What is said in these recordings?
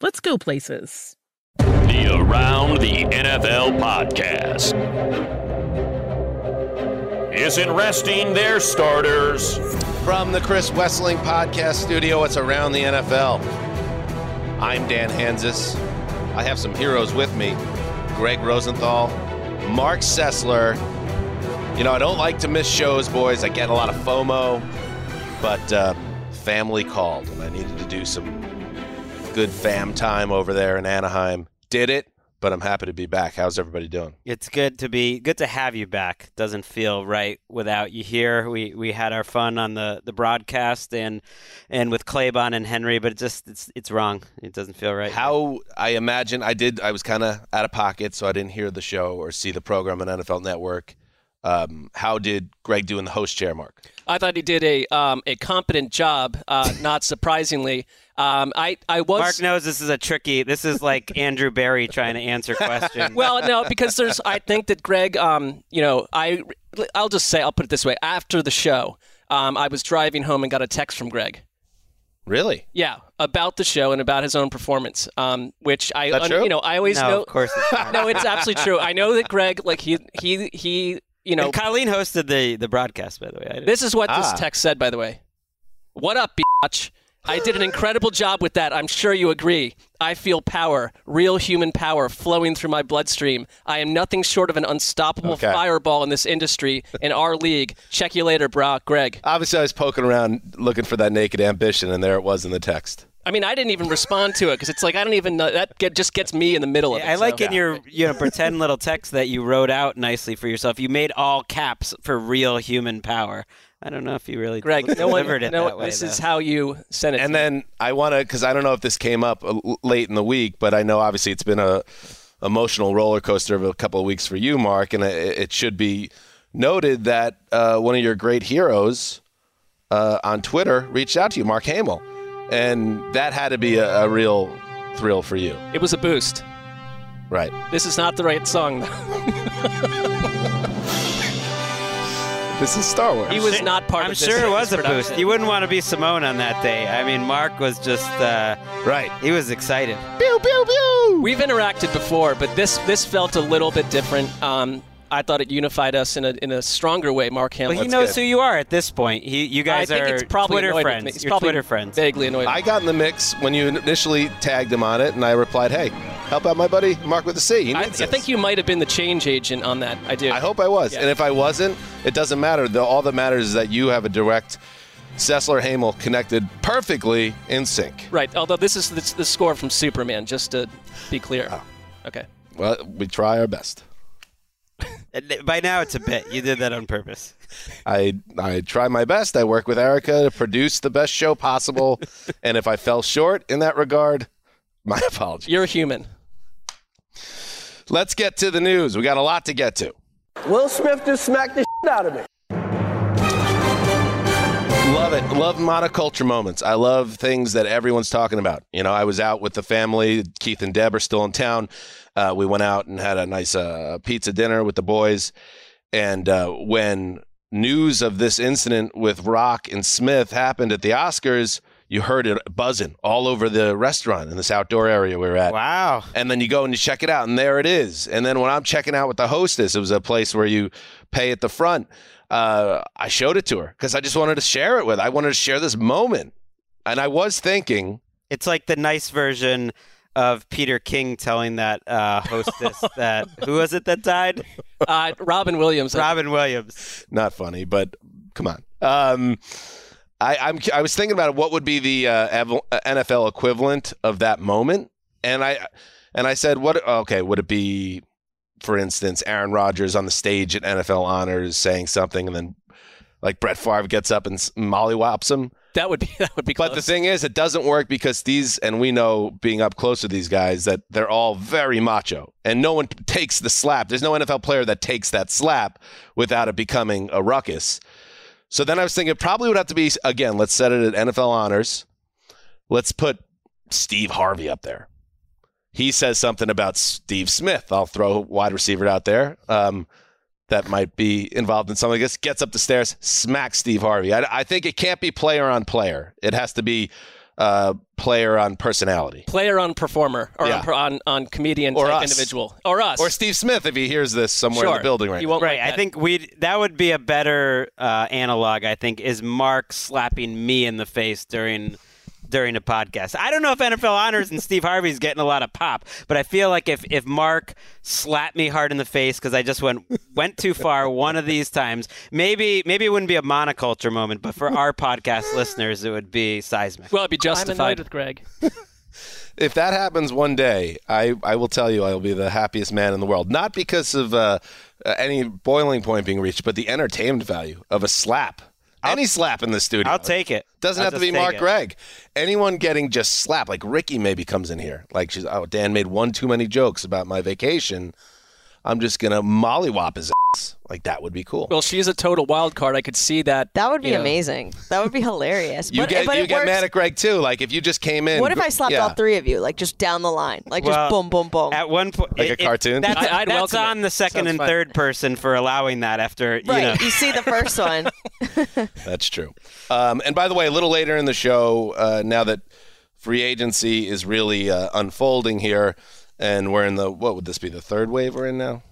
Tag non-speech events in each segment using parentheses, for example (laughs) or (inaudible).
let's go places. The Around the NFL podcast. Isn't resting their starters. From the Chris Wesseling Podcast Studio, it's Around the NFL. I'm Dan Hanzus. I have some heroes with me Gregg Rosenthal, Marc Sessler. You know, I don't like to miss shows, boys. I get a lot of FOMO, but uh, family called, and I needed to do some good fam time over there in Anaheim. Did it, but I'm happy to be back. How's everybody doing? It's good to be good to have you back. Doesn't feel right without you here. We we had our fun on the, the broadcast and and with Claybon and Henry, but it just it's it's wrong. It doesn't feel right. How I imagine I did. I was kind of out of pocket, so I didn't hear the show or see the program on NFL Network. Um, how did Gregg do in the host chair, Marc? I thought he did a um, a competent job. Uh, not surprisingly, um, I I was. Marc knows this is a tricky. This is like (laughs) Andrew Berry trying to answer questions. (laughs) well, no, because there's. I think that Gregg. Um, you know, I I'll just say I'll put it this way. After the show, um, I was driving home and got a text from Gregg. Really? Yeah, about the show and about his own performance. Um, which I, That true? you know, I always no, know. of course. It's not. (laughs) No, it's absolutely true. I know that Gregg, like he he he, you know, And Colleen hosted the the broadcast, by the way. I This is what Ah. this text said, by the way. What up, bitch? I did an incredible job with that. I'm sure you agree. I feel power, real human power flowing through my bloodstream. I am nothing short of an unstoppable Okay. fireball in this industry, in our league. Check you later, brah. Gregg. Obviously, I was poking around looking for that naked ambition, and there it was in the text. I mean, I didn't even respond to it because it's like I don't even know. That get, just gets me in the middle of it. I like so. in your you know pretend little text that you wrote out nicely for yourself. You made all caps for real human power. I don't know if you really Gregg. No one. delivered it no, that way. this is how you sent it. And to me. then I want to, because I don't know if this came up uh, late in the week, but I know obviously it's been a emotional roller coaster of a couple of weeks for you, Marc, and it, it should be noted that uh, one of your great heroes uh, on Twitter reached out to you, Mark Hamill, and that had to be a, a real thrill for you, it was a boost. right? This is not the right song. (laughs) This is Star Wars. he was not part of this. I'm of this. sure it was a production. boost. You wouldn't want to be Simone on that day. I mean, Marc was just uh, right. he was excited. Pew pew pew. We've interacted before, but this this felt a little bit different. Um, I thought it unified us in a in a stronger way. Mark Well, Hamill. he knows who you are at this point. He, you guys I think are it's probably Twitter annoyed with friends. me. He's You're probably Twitter friends. Vaguely annoyed. I got in the mix when you initially tagged him on it, and I replied, "Hey, help out my buddy Marc with the C." He I, I think you might have been the change agent on that. I do. I hope I was. Yeah. And if I wasn't, it doesn't matter. The, all that matters is that you have a direct Sessler Hamill connected perfectly in sync. Right. Although this is the, the score from Superman, just to be clear. Oh. Okay. Well, we try our best. (laughs) By now, it's a bit. You did that on purpose. I I try my best. I work with Erica to produce the best show possible. (laughs) and if I fell short in that regard, my (laughs) apologies. You're a human. Let's get to the news. We got a lot to get to. Will Smith just smacked the shit out of me. Love it. Love monoculture moments. I love things that everyone's talking about. You know, I was out with the family. Keith and Deb are still in town. Uh, we went out and had a nice uh, pizza dinner with the boys. And uh, when news of this incident with Rock and Smith happened at the Oscars, you heard it buzzing all over the restaurant in this outdoor area we were at. Wow. And then you go and you check it out, and there it is. And then when I'm checking out with the hostess, it was a place where you pay at the front. Uh, I showed it to her because I just wanted to share it with. I wanted to share this moment, and I was thinking, It's like the nice version of Peter King telling that uh, hostess (laughs) that who was it that died? Uh, Robin Williams. Robin Williams. not funny, but come on. Um, I, I'm I was thinking about what would be the uh, NFL equivalent of that moment, and I and I said, what? Okay, would it be, for instance, Aaron Rodgers on the stage at NFL honors saying something, and then like Brett Favre gets up and mollywops him? That would be (laughs) that would be close. But the thing is, it doesn't work because these, and we know being up close to these guys, that they're all very macho, and no one takes the slap. There's no NFL player that takes that slap without it becoming a ruckus. So then I was thinking, it probably would have to be again. Let's set it at NFL honors. Let's put Steve Harvey up there. He says something about Steve Smith. I'll throw a wide receiver out there. Um, that might be involved in something like this, gets up the stairs, smacks Steve Harvey. I, I think it can't be player on player. It has to be uh, player on personality. player on performer or Yeah. on, on on comedian Or type us. individual or us Or Steve Smith if he hears this somewhere in the building right He won't Right. like I think we would that would be a better uh, analog. I think is Marc slapping me in the face during during a podcast. I don't know if NFL honors and Steve Harvey's getting a lot of pop, but I feel like if if Marc slapped me hard in the face because I just went went too far one of these times, maybe maybe it wouldn't be a monoculture moment, but for our podcast listeners, it would be seismic. well, it'd be justified. with Gregg. if that happens one day, I, I will tell you I'll be the happiest man in the world. Not because of uh, uh, any boiling point being reached, but the entertainment value of a slap. Any slap in the studio. I'll take it. Doesn't I'll have to be Marc it. Gregg. Anyone getting just slapped, like Ricky maybe comes in here. Like she's, oh, Dan made one too many jokes about my vacation. I'm just going to mollywop his ass. Like that would be cool. Well, she's a total wild card. I could see that. That would be you know. amazing. That would be hilarious. (laughs) you but, get, but you get works. mad at Gregg too. Like if you just came in. What if I slapped yeah. all three of you, like just down the line, like Well, just boom, boom, boom? At one point, Like a cartoon? That's, I- I'd that's welcome it. the second Sounds and fun. third person for allowing that. After you right. know, You see the first one. (laughs) That's true. Um, and by the way, a little later in the show, uh, now that free agency is really uh, unfolding here, and we're in the what would this be the third wave we're in now?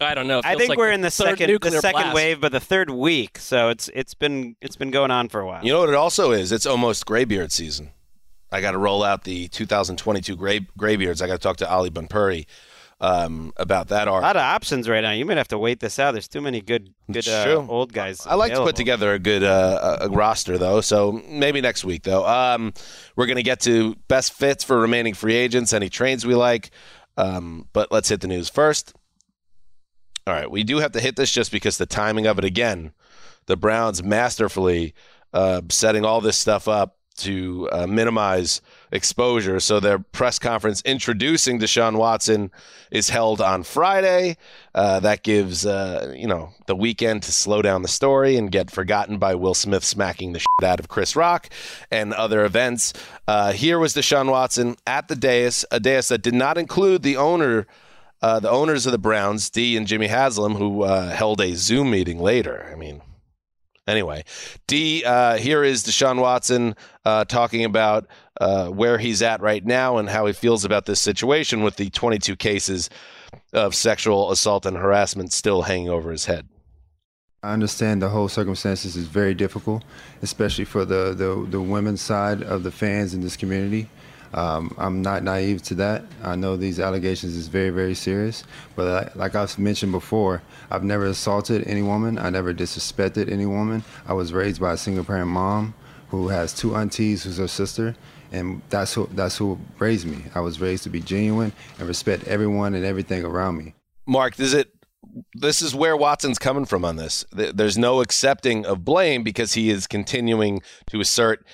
I don't know. I think like we're in the second the nuclear second blast. wave, but the third week. So it's it's been it's been going on for a while. You know what it also is? It's almost graybeard season. I got to roll out the 2022 gray graybeards. I got to talk to Ali Bhanpuri um, about that a lot of options right now. You might have to wait this out. There's too many good good uh, old guys. I like to put together a good uh, a a roster though, so maybe next week though. Um, we're gonna get to best fits for remaining free agents, any trades we like. Um, but let's hit the news first. All right, we do have to hit this just because the timing of it again. The Browns masterfully uh, setting all this stuff up to uh, minimize exposure. So their press conference introducing Deshaun Watson is held on Friday. Uh, that gives uh, you know the weekend to slow down the story and get forgotten by Will Smith smacking the shit out of Chris Rock and other events. Uh, here was Deshaun Watson at the dais, a dais that did not include the owner. Uh, the owners of the Browns, Dee and Jimmy Haslam, who uh, held a Zoom meeting later. I mean, Anyway, Dee, uh, here is Deshaun Watson uh, talking about uh, where he's at right now and how he feels about this situation with the 22 cases of sexual assault and harassment still hanging over his head. I understand the whole circumstances is very difficult, especially for the, the, the women's side of the fans in this community. Um, I'm not naive to that. I know these allegations is very, very serious. But like, I've mentioned before, I've never assaulted any woman. I never disrespected any woman. I was raised by a single parent mom who has two aunties who's her sister, and that's who that's who raised me. I was raised to be genuine and respect everyone and everything around me. Mark, is it? This is where Watson's coming from on this. There's no accepting of blame because he is continuing to assert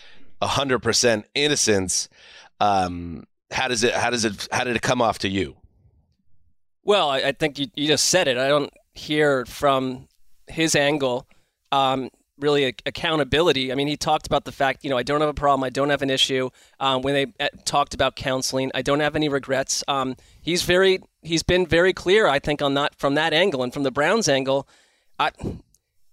100% innocence. Um, how does it? How does it? How did it come off to you? Well, I, I think you, you just said it. I don't hear from his angle. Um, really a- accountability. I mean, he talked about the fact, you know, I don't have a problem, I don't have an issue. Um, when they uh, talked about counseling, I don't have any regrets. Um, he's very, he's been very clear, I think, on that from that angle and from the Browns angle. I,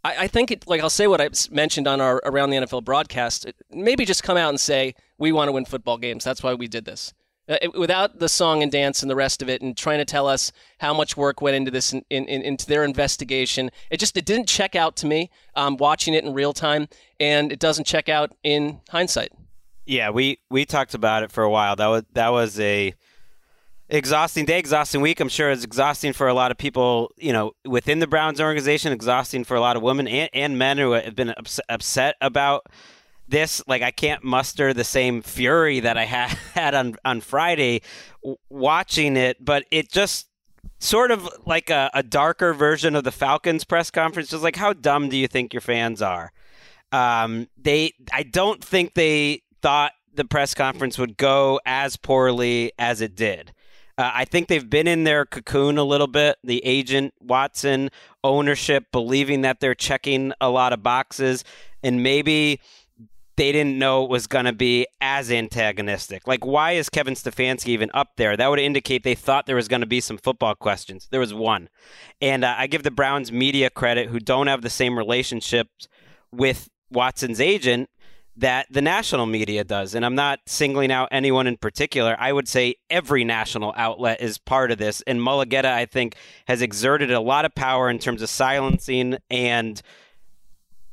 I, I think, it, like I'll say what I mentioned on our around the NFL broadcast. Maybe just come out and say we want to win football games. That's why we did this. Uh, it- without the song and dance and the rest of it, and trying to tell us how much work went into this, in, in, into their investigation, it just it didn't check out to me. Um, watching it in real time, and it doesn't check out in hindsight. Yeah, we we talked about it for a while. That was that was a exhausting day, exhausting week. I'm sure it's exhausting for a lot of people, you know, within the Browns organization, exhausting for a lot of women and, and men who have been ups- upset about this. Like, I can't muster the same fury that I (laughs) ha- had on on Friday watching it, but it just sort of like a, a darker version of the Falcons press conference. Just like, how dumb do you think your fans are? Um, they, I don't think they thought the press conference would go as poorly as it did. Uh, I think they've been in their cocoon a little bit. The agent, Watson, ownership, believing that they're checking a lot of boxes, and maybe they didn't know it was going to be as antagonistic. Like, why is Kevin Stefanski even up there? That would indicate they thought there was going to be some football questions. There was one. And uh, I give the Browns media credit who don't have the same relationships with Watson's agent that the national media does. And I'm not singling out anyone in particular. I would say every national outlet is part of this. And Mulugheta, I think, has exerted a lot of power in terms of silencing and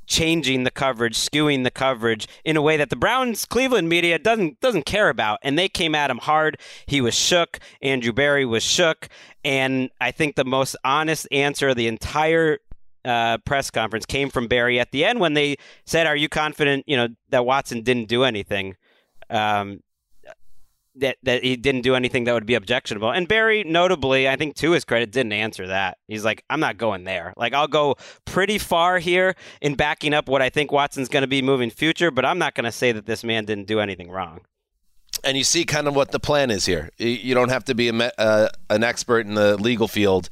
changing the coverage, skewing the coverage in a way that the Browns Cleveland media doesn't doesn't care about. And they came at him hard. He was shook. Andrew Berry was shook. And I think the most honest answer of the entire uh, press conference came from Berry at the end when they said, "Are you confident? You know that Watson didn't do anything." Um, that that he didn't do anything that would be objectionable. And Berry, notably, I think to his credit, didn't answer that. He's like, I'm not going there. Like I'll go pretty far here in backing up what I think Watson's going to be moving future, but I'm not going to say that this man didn't do anything wrong. and you see kind of what the plan is here. You- don't have to be a uh, an expert in the legal field.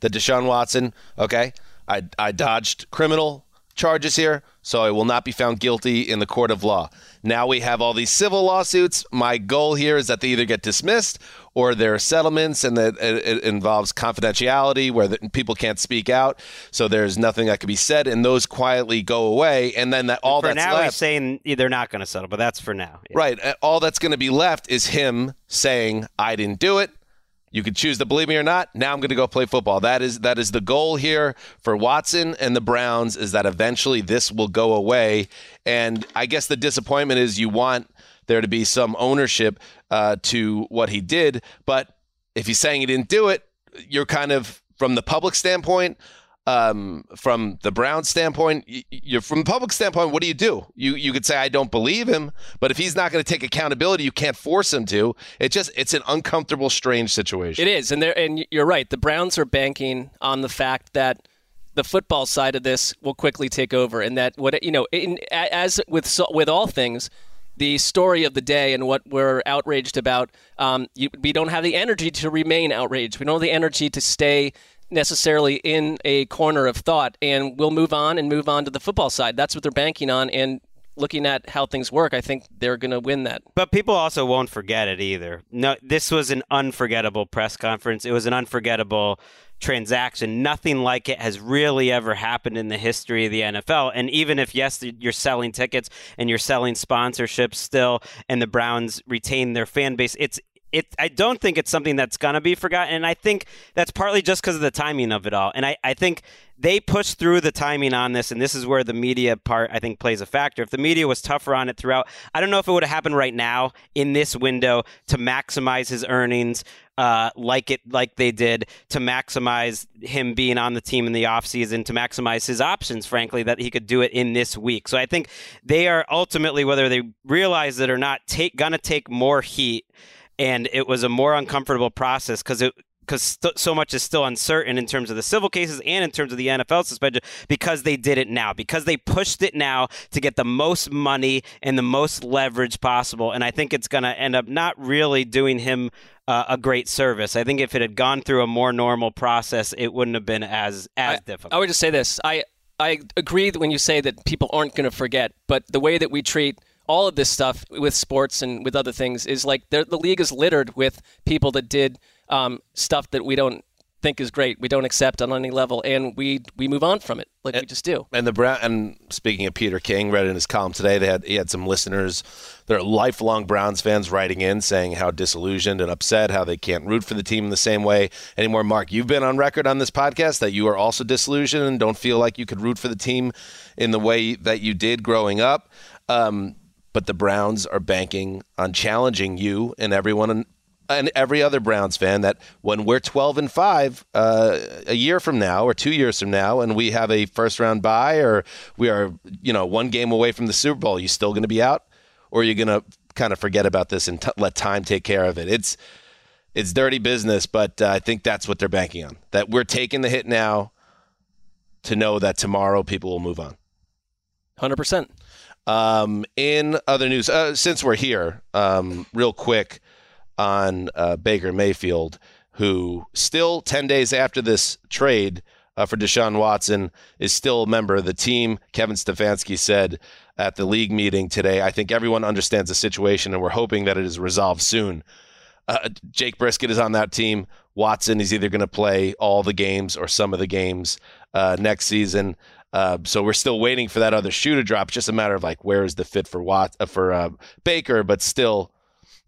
That Deshaun Watson, okay, I, I dodged criminal charges here, so I will not be found guilty in the court of law. Now we have all these civil lawsuits. My goal here is that they either get dismissed or there are settlements, and that it, involves confidentiality where the, people can't speak out. So there's nothing that can be said, and those quietly go away. And then that all for that's now, left. he's saying they're not going to settle, but that's for now. Yeah. Right. Uh, All that's going to be left is him saying, "I didn't do it." You could choose to believe me or not. Now I'm going to go play football. That is that is the goal here for Watson and the Browns is that eventually this will go away. And I guess the disappointment is you want there to be some ownership uh, to what he did, but if he's saying he didn't do it, you're kind of from the public standpoint um, from the Browns standpoint, you're from the public standpoint. What do you do? You you could say I don't believe him, but if he's not going to take accountability, you can't force him to. It just it's an uncomfortable, strange situation. It is, and there, and you're right. The Browns are banking on the fact that the football side of this will quickly take over, and that what you know, in, as with with all things, the story of the day and what we're outraged about, um, you, we don't have the energy to remain outraged. We don't have the energy to stay necessarily in a corner of thought, and we'll move on and move on to the football side. That's what they're banking on, and looking at how things work, I think they're going to win that. But people also won't forget it either. No, this was an unforgettable press conference. It was an unforgettable transaction. Nothing like it has really ever happened in the history of the NFL. And even if yes, you're selling tickets and you're selling sponsorships still, and the Browns retain their fan base, it's it, I don't think it's something that's to be forgotten. And I think that's partly just because of the timing of it all. And I, I think they pushed through the timing on this. And this is where the media part, I think, plays a factor. If the media was tougher on it throughout, I don't know if it would have happened right now in this window to maximize his earnings. Uh, like it, like they did to maximize him being on the team in the offseason, to maximize his options, frankly, that he could do it in this week. So I think they are ultimately, whether they realize it or not, take gonna take more heat and it was a more uncomfortable process because it because st- so much is still uncertain in terms of the civil cases and in terms of the NFL suspension because they did it now because they pushed it now to get the most money and the most leverage possible and I think it's going to end up not really doing him uh, a great service. I think if it had gone through a more normal process, it wouldn't have been as as difficult. I would just say this: I I agree that when you say that people aren't going to forget, but the way that we treat all of this stuff with sports and with other things is like the league is littered with people that did um, stuff that we don't think is great. We don't accept on any level, and we we move on from it like and, we just do. And the Brown and speaking of Peter King, read in his column today, they had he had some listeners that are lifelong Browns fans writing in saying how disillusioned and upset, how they can't root for the team in the same way anymore. Marc, you've been on record on this podcast that you are also disillusioned and don't feel like you could root for the team in the way that you did growing up. Um, but the Browns are banking on challenging you and everyone and every other Browns fan that when we're 12 and 5 uh, a year from now or two years from now and we have a first round bye or we are you know one game away from the Super Bowl, you still going to be out or are you going to kind of forget about this and t- let time take care of it? It's it's dirty business, but uh, I think that's what they're banking on. That we're taking the hit now to know that tomorrow people will move on. 100%. Um, in other news, uh, since we're here, um, real quick, on uh, Baker Mayfield, who still 10 days after this trade uh, for Deshaun Watson is still a member of the team. Kevin Stefanski said at the league meeting today, I think everyone understands the situation and we're hoping that it is resolved soon. Uh, Jacoby Brissett is on that team. Watson is either going to play all the games or some of the games uh, next season. Uh, so we're still waiting for that other shoe to drop. It's just a matter of like where is the fit for Watt uh, for uh, Baker, but still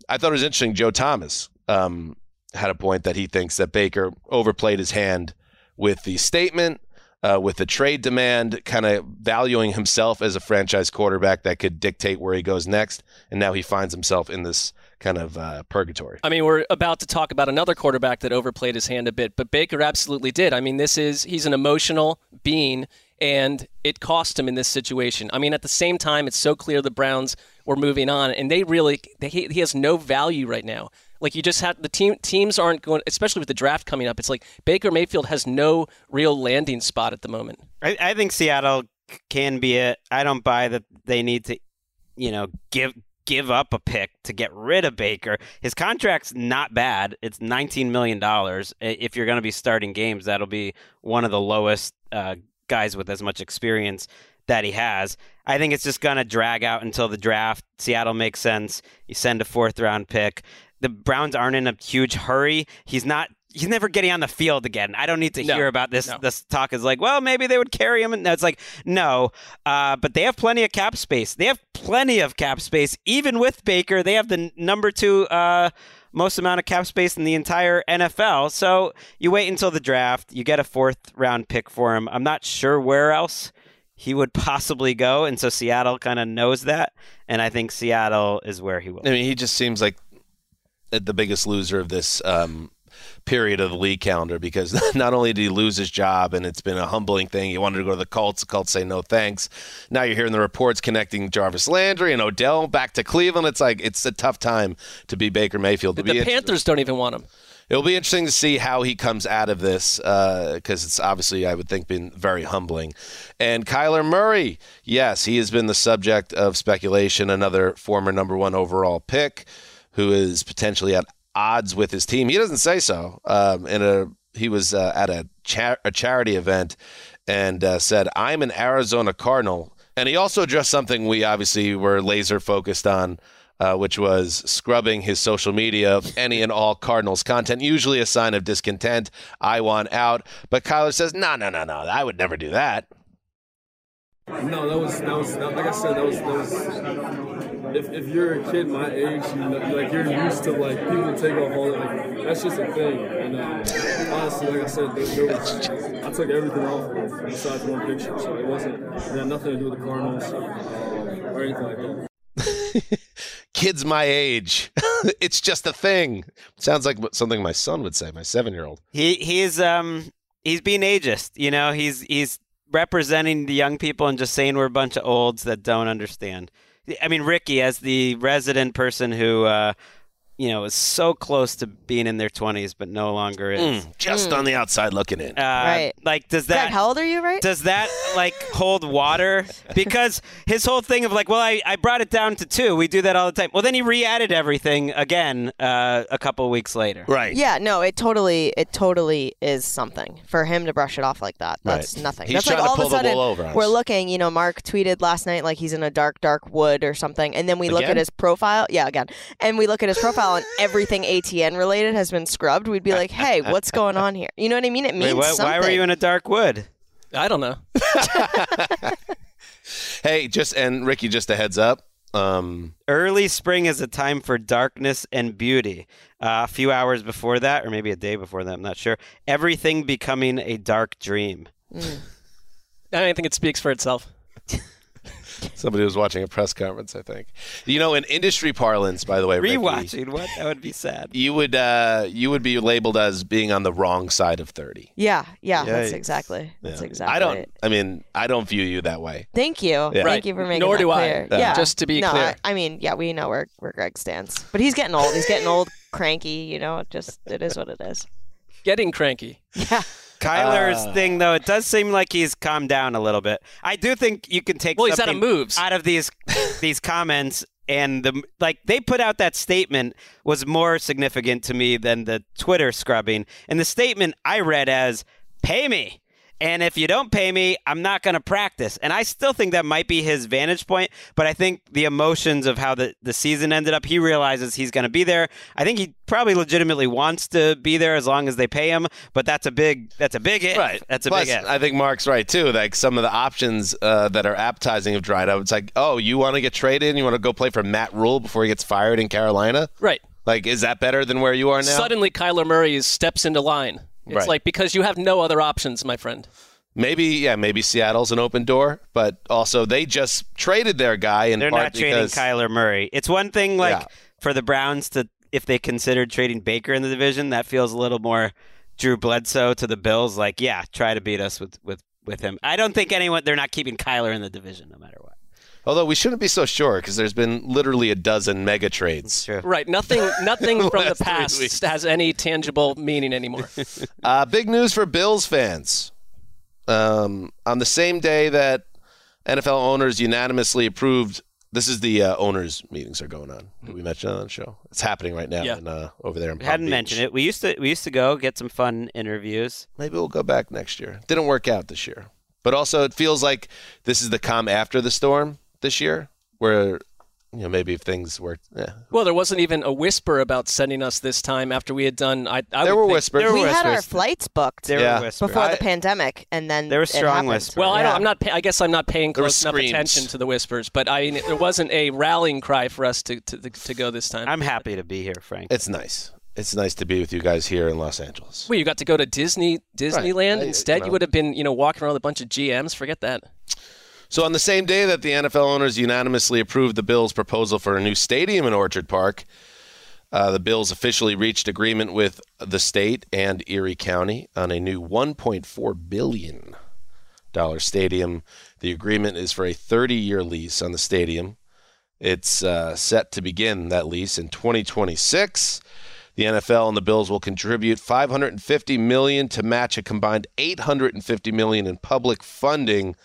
I thought it was interesting. Joe Thomas um, had a point that he thinks that Baker overplayed his hand with the statement, uh, with the trade demand, kind of valuing himself as a franchise quarterback that could dictate where he goes next. And now he finds himself in this kind of uh, purgatory. I mean, we're about to talk about another quarterback that overplayed his hand a bit, but Baker absolutely did. I mean, this is he's an emotional being and it cost him in this situation. I mean, at the same time, it's so clear the Browns were moving on, and they really they, he has no value right now. Like you just have the team teams aren't going, especially with the draft coming up. It's like Baker Mayfield has no real landing spot at the moment. I, I think Seattle can be it. I don't buy that they need to, you know, give give up a pick to get rid of Baker. His contract's not bad. It's $19 million. If you're going to be starting games, that'll be one of the lowest uh, guys with as much experience that he has. I think it's just going to drag out until the draft. Seattle makes sense. You send a fourth round pick. The Browns aren't in a huge hurry. He's not. He's never getting on the field again. I don't need to no, hear about this. No. This talk is like, well, maybe they would carry him. And it's like, no. Uh, but they have plenty of cap space. They have plenty of cap space, even with Baker. They have the number two. Uh, most amount of cap space in the entire NFL. So you wait until the draft, you get a fourth round pick for him. I'm not sure where else he would (laughs) possibly go, and so Seattle kind of knows that, and I think Seattle is where he will. I mean, he just seems like the biggest loser of this um, period of the league calendar because (laughs) not only did he lose his job and it's been a humbling thing, he wanted to go to the Colts. The Colts say no thanks. Now you're hearing the reports connecting Jarvis Landry and Odell back to Cleveland. It's like it's a tough time to be Baker Mayfield. The, the Panthers don't even want him. It'll be interesting to see how he comes out of this because uh, it's obviously, I would think, been very humbling. And Kyler Murray, yes, he has been the subject of speculation, another former number one overall pick who is potentially at odds with his team. He doesn't say so. Um, in a he was uh, at a, char- a charity event and uh, said, "I'm an Arizona Cardinal." And he also addressed something we obviously were laser focused on, uh, which was scrubbing his social media of any and all Cardinals content, usually a sign of discontent. I want out. But Kyler says, "No, no, no, no. I would never do that." No, that was that was that, like I said, that was that was. If, if you're a kid my age, you know, like you're used to like people take off all like that's just a thing. And uh, honestly, like I said, there, there was, I took everything off besides one picture, so it wasn't it had nothing to do with the Cardinals um, or anything like that. (laughs) Kids my age, (laughs) it's just a thing. Sounds like something my son would say, my seven year old. He he's um he's being ageist. You know, he's he's representing the young people and just saying we're a bunch of olds that don't understand. I mean, Ricky, as the resident person who uh, you know is so close to being in their 20s, but no longer is. Mm, just on the outside looking in. Uh, Right. Like, does Gregg, that how old are you, right? does that like hold water? (laughs) Because his whole thing of like, well, I, I brought it down to two. We do that all the time. Well, then he re-added everything again uh, a couple weeks later. Right. Yeah, no, it totally, it totally is something for him to brush it off like that. That's Right. nothing. He's That's like trying to all pull of a the sudden wool over us. we're looking. You know, Marc tweeted last night like he's in a dark, dark wood or something, and then we look Again? at his profile. Yeah, again, and we look at his profile, and everything ATN related has been scrubbed. We'd be like, hey, what's going on here? You know what I mean? It means Wait, what, something. why were you in a dark wood? I don't know. (laughs) Hey, just and Ricky, just a heads up. Um, Early spring is a time for darkness and beauty. Uh, a few hours before that, or maybe a day before that, I'm not sure. Everything becoming a dark dream. I think it speaks for itself. (laughs) (laughs) somebody was watching a press conference, I think. You know, in industry parlance, by the way, Ricky, Rewatching what? That would be sad. you would uh, you would be labeled as being on the wrong side of thirty. Yeah, yeah, that's Yikes. exactly. That's Yeah. exactly. I don't. it. I mean, I don't view you that way. Thank you. Yeah. Thank Right. you for making Nor that do I. clear. Yeah. Yeah. Just to be no, clear. I, I mean, yeah, we know where where Gregg stands, but he's getting old. He's getting old, cranky. You know, it just it is what it is. Getting cranky. (laughs) Yeah. Kyler's Uh, thing, though, it does seem like he's calmed down a little bit. I do think you can take Well, he's out of something moves. out of these (laughs) these comments, and the like they put out that statement was more significant to me than the Twitter scrubbing. And the statement I read as "Pay me." And if you don't pay me, I'm not going to practice. And I still think that might be his vantage point. But I think the emotions of how the, the season ended up, he realizes he's going to be there. I think he probably legitimately wants to be there as long as they pay him. But that's a big that's a big if. Right. That's a Plus, big if. I think Marc's right too. Like some of the options uh, that are appetizing have dried up. It's like, oh, you want to get traded? and You want to go play for Matt Rhule before he gets fired in Carolina? Right. Like, is that better than where you are now? Suddenly, Kyler Murray steps into line. It's Right. like because you have no other options, my friend. Maybe, yeah, maybe Seattle's an open door, but also they just traded their guy in They're part not trading because Kyler Murray. It's one thing like Yeah. for the Browns to if they considered trading Baker in the division, that feels a little more Drew Bledsoe to the Bills. Like, yeah, try to beat us with with with him. I don't think anyone they're not keeping Kyler in the division no matter what. Although we shouldn't be so sure because there's been literally a dozen mega trades. Right. Nothing. (laughs) Nothing from the past has any tangible meaning anymore. (laughs) Uh, big news for Bills fans. Um, on the same day that NFL owners unanimously approved, this is the uh, owners' meetings are going on. Did we mention that on the show? It's happening right now Yeah. in, uh, over there in We Palm hadn't Beach. mentioned it. We used to we used to go get some fun interviews. Maybe we'll go back next year. Didn't work out this year. But also, it feels like this is the calm after the storm this year, where you know maybe if things were Yeah. well, there wasn't even a whisper about sending us this time after we had done. I, I There were think- whispers. There were we had our flights booked There Yeah. were before I- the pandemic, and then There were strong happened. whispers. Well, i don't i'm not. Pay, I guess I'm not paying There close enough screams. attention to the whispers, but I mean, there wasn't a rallying cry for us to to, to go this time. I'm happy to be here, Frank. It's nice. It's nice to be with you guys here in Los Angeles. Well, you got to go to Disney Disneyland I- instead. you You, would have been, you know, walking around with a bunch of GMs. Forget that. So, on the same day that the NFL owners unanimously approved the Bills' proposal for a new stadium in Orchard Park, uh, the Bills officially reached agreement with the state and Erie County on a new $1.4 billion stadium. The agreement is for a 30 year lease on the stadium. It's uh, set to begin that lease in 2026. The NFL and the Bills will contribute 550 million to match a combined 850 million in public funding.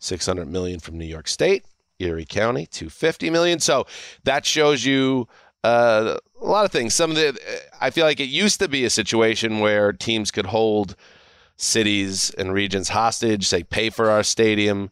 600 million from New York State, Erie County, 250 million. So that shows you uh, a lot of things. Some of the, I feel like it used to be a situation where teams could hold cities and regions hostage, say pay for our stadium.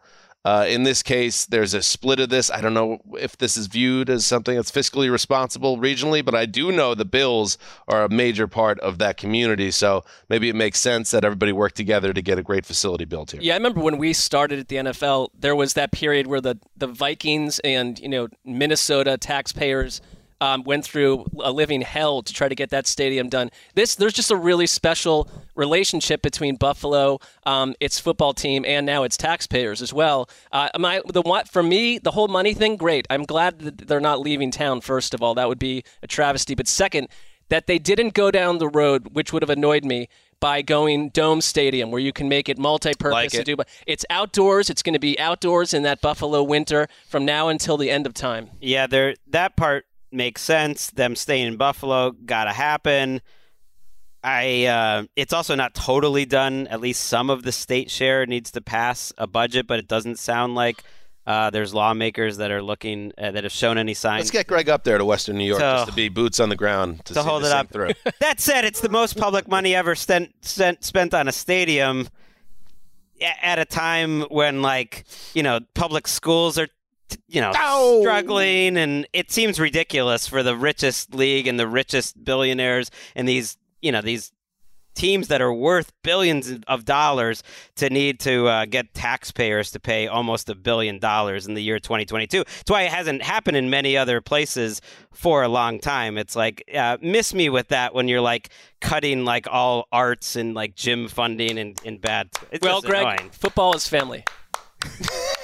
Uh, in this case, there's a split of this. I don't know if this is viewed as something that's fiscally responsible regionally, but I do know the Bills are a major part of that community. So maybe it makes sense that everybody work together to get a great facility built here. Yeah, I remember when we started at the NFL, there was that period where the, the Vikings and you know Minnesota taxpayers um, went through a living hell to try to get that stadium done. This there's just a really special relationship between Buffalo, um, its football team, and now its taxpayers as well. Uh, my the what for me the whole money thing, great. I'm glad that they're not leaving town. First of all, that would be a travesty. But second, that they didn't go down the road, which would have annoyed me, by going dome stadium where you can make it multi-purpose Like it. do. But it's outdoors. It's going to be outdoors in that Buffalo winter from now until the end of time. Yeah, there that part makes sense. Them staying in Buffalo gotta happen. I uh, it's also not totally done. At least some of the state share needs to pass a budget, but it doesn't sound like uh, there's lawmakers that are looking uh, that have shown any signs. Let's get Gregg up there to Western New York So- just to be boots on the ground to, to see hold this it up. through. (laughs) that said, it's the most public money ever spent spent, spent on a stadium at a time when, like, you know, public schools are, you know, Oh! struggling, and it seems ridiculous for the richest league and the richest billionaires and these, you know, these teams that are worth billions of dollars to need to uh, get taxpayers to pay almost a billion dollars in the year 2022. That's why it hasn't happened in many other places for a long time. It's like uh, miss me with that when you're like cutting like all arts and like gym funding and, and bad. It's well, Gregg, annoying. football is family. (laughs)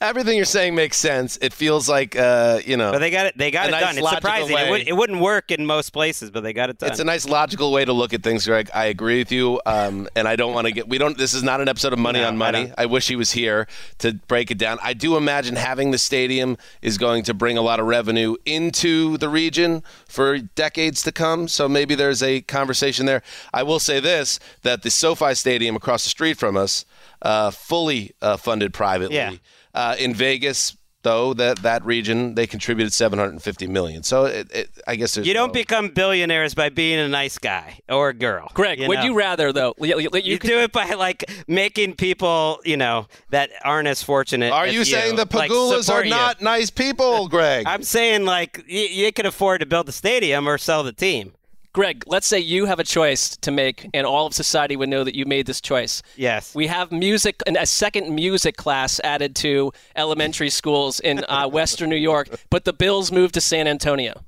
Everything you're saying makes sense. It feels like, uh, you know, But they got it. They got it nice done. It's surprising. It, would, it wouldn't work in most places, but they got it done. It's a nice logical way to look at things, Gregg. I agree with you, um, and I don't want to get. We don't. This is not an episode of Money No, on Money. don't. I, wish he was here to break it down. I do imagine having the stadium is going to bring a lot of revenue into the region for decades to come. So maybe there's a conversation there. I will say this: that the SoFi Stadium across the street from us, uh, fully uh, funded privately. Yeah. Uh, in Vegas, though, that that region they contributed 750 million. So it, it, I guess there's you don't no- become billionaires by being a nice guy or a girl. Gregg, would know? you rather though? You, you- you You, could- do it by like making people, you know, that aren't as fortunate. Are as you saying the like, Pegulas are support you. not nice people, Gregg? I'm saying like you, you can afford to build the stadium or sell the team. Gregg, let's say you have a choice to make, and all of society would know that you made this choice. Yes. We have music, and a second music class added to elementary schools in uh, (laughs) Western New York, but the Bills moved to San Antonio.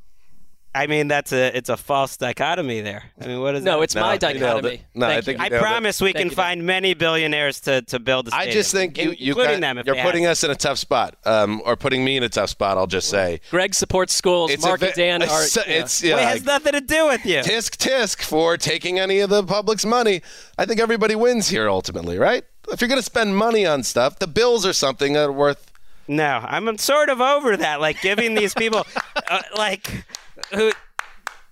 I mean, that's a it's a false dichotomy there. I mean, what is it? No, that? it's my dichotomy. it. No, I think you. I nailed it. promise we Thank can you, find many billionaires to, to build a I stadium. just think you, you including got- them. If you're putting had. us in a tough spot, um, or putting me in a tough spot. I'll just say Gregg supports schools. it's Marc a, and Dan (laughs) are. it's, yeah. it's yeah, Well, it has nothing to do with you. tisk tisk for taking any of the public's money. I think everybody wins here ultimately, right? If you're going to spend money on stuff, the bills are something that are worth. No, I'm sort of over that. Like giving these people, (laughs) uh, like, who.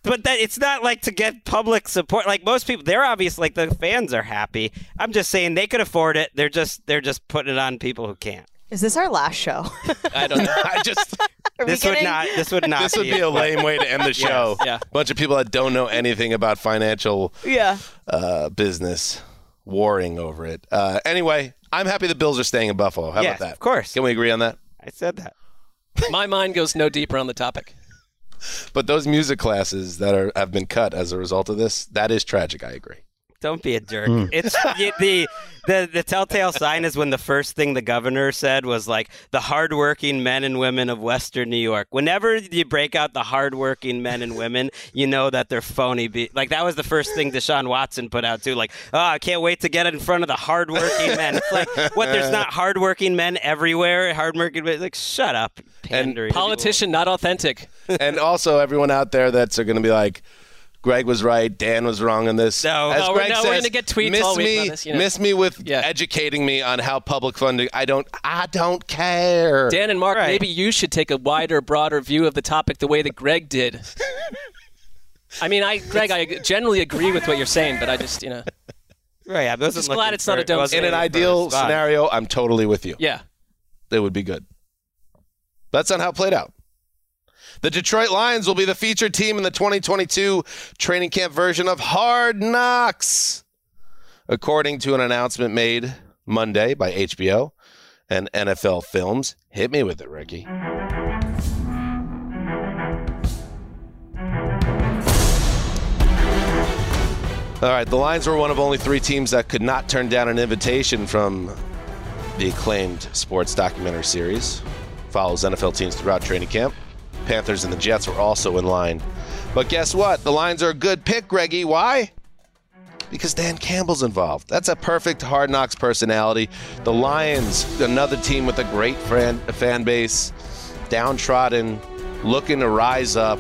But that it's not like to get public support. Like most people, they're obvious. Like the fans are happy. I'm just saying they could afford it. They're just they're just putting it on people who can't. Is this our last show? I don't know. I just (laughs) This would not. This would not. this would be a lame way to end the show. yeah. bunch of people that don't know anything about financial Yeah. uh, business warring over it. Uh, anyway, I'm happy the Bills are staying in Buffalo. How Yes, about that? of course. Can we agree on that? I said that. (laughs) My mind goes no deeper on the topic. But those music classes that are have been cut as a result of this, that is tragic. I agree. Don't be a jerk. Hmm. It's the, the the the telltale sign is when the first thing the governor said was like the hardworking men and women of Western New York. Whenever you break out the hardworking men and women, you know that they're phony. Be- like that was the first thing Deshaun Watson put out too. Like, oh, I can't wait to get in front of the hardworking men. It's like what? There's not hardworking men everywhere. Hardworking men. Like, shut up, pandering. Politician, not authentic. (laughs) and also everyone out there that's are going to be like, Gregg was right, Dan was wrong on this. No. As No, we're- Gregg no, we're gonna get tweets miss all week me, on this, you know. miss me with Yeah. educating me on how public funding. I don't, I don't care. Dan and Marc, Right. maybe you should take a wider, broader view of the topic the way that Gregg did. (laughs) I mean, I, Gregg, I generally agree with what you're saying, but I just, you know, Right. I wasn't Just glad it's not a dumb wasn't In an looking for a ideal scenario, I'm totally with you. yeah. It would be good. That's not how it played out. The Detroit Lions will be the featured team in the 2022 training camp version of Hard Knocks, according to an announcement made Monday by HBO and NFL Films. Hit me with it, Ricky. All right, the Lions were one of only three teams that could not turn down an invitation from the acclaimed sports documentary series. Follows NFL teams throughout training camp. Panthers and the Jets were also in line. But guess what? The Lions are a good pick, Greggy. Why? Because Dan Campbell's involved. That's a perfect hard knocks personality. The Lions, another team with a great fan, fan base, downtrodden, looking to rise up.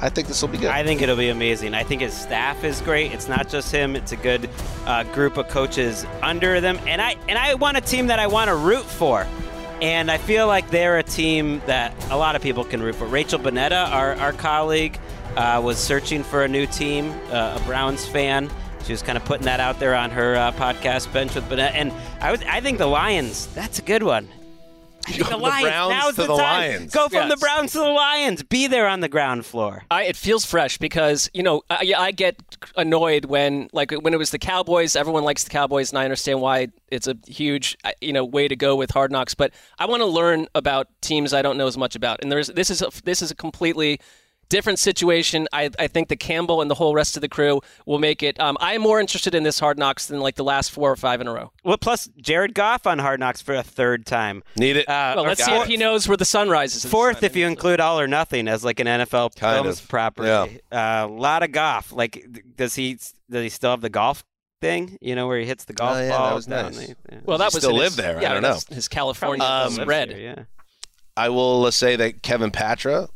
I think this will be good. I think it'll be amazing. I think his staff is great. It's not just him; it's a good uh, group of coaches under them, and I and I want a team that I want to root for. And I feel like they're a team that a lot of people can root for. Rachel Bonnetta, our, our colleague, uh, was searching for a new team, uh, a Browns fan. She was kind of putting that out there on her uh, podcast bench with Bonnetta. And I, was, I think the Lions, that's a good one. I think the, The Lions, Browns now's to the, the time. Lions. Go from the Browns to the Lions. Be there on the ground floor. I, it feels fresh because you know I, I get annoyed when like when it was the Cowboys. Everyone likes the Cowboys, and I understand why it's a huge uh, you know way to go with Hard Knocks. But I want to learn about teams I don't know as much about, and there's this is a, this is a completely different situation. I, I think that Campbell and the whole rest of the crew will make it. Um, I'm more interested in this Hard Knocks than like the last four or five in a row. Well, plus Jared Goff on Hard Knocks for a third time. Need it. Uh, Well, let's or see if he knows where the sun rises. Fourth, if you include All or Nothing as like an NFL Kind films of, property. yeah. A lot of golf. Like, does he does he still have the golf thing? You know, where he hits the golf Oh, yeah, ball that was down nice. the- yeah. well, that he was still live his- there? I Yeah, don't know. that's His California Probably still red. here, yeah. I will uh, say that Kevin Patra,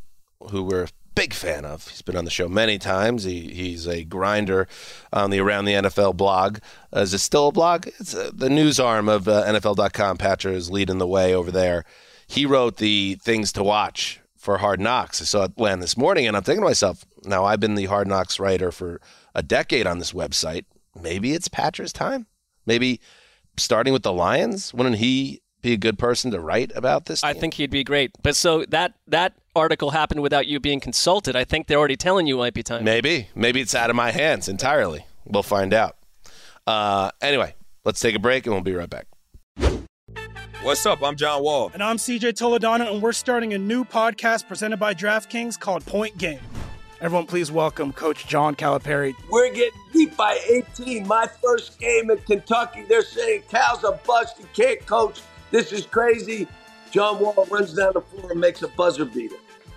who we're a big fan of, he's been on the show many times. He, he's a grinder on the Around the NFL blog. Uh, is it still a blog? It's uh, the news arm of uh, NFL.com. Patra is leading the way over there. He wrote the things to watch for Hard Knocks. I saw it land this morning, and I'm thinking to myself, now I've been the Hard Knocks writer for a decade on this website. Maybe it's Patra's time. Maybe starting with the Lions. Wouldn't he be a good person to write about this? I think he'd be great. But so that that article happened without you being consulted. I think they're already telling you it might be time. Maybe. Maybe it's out of my hands entirely. We'll find out. Uh, anyway, let's take a break and we'll be right back. What's up? I'm John Wall. And I'm CJ Toledano, and we're starting a new podcast presented by DraftKings called Point Game. Everyone, please welcome Coach John Calipari. We're getting beat by 18. My first game in Kentucky, they're saying Cal's a bust. He can't coach. This is crazy. John Wall runs down the floor and makes a buzzer beater.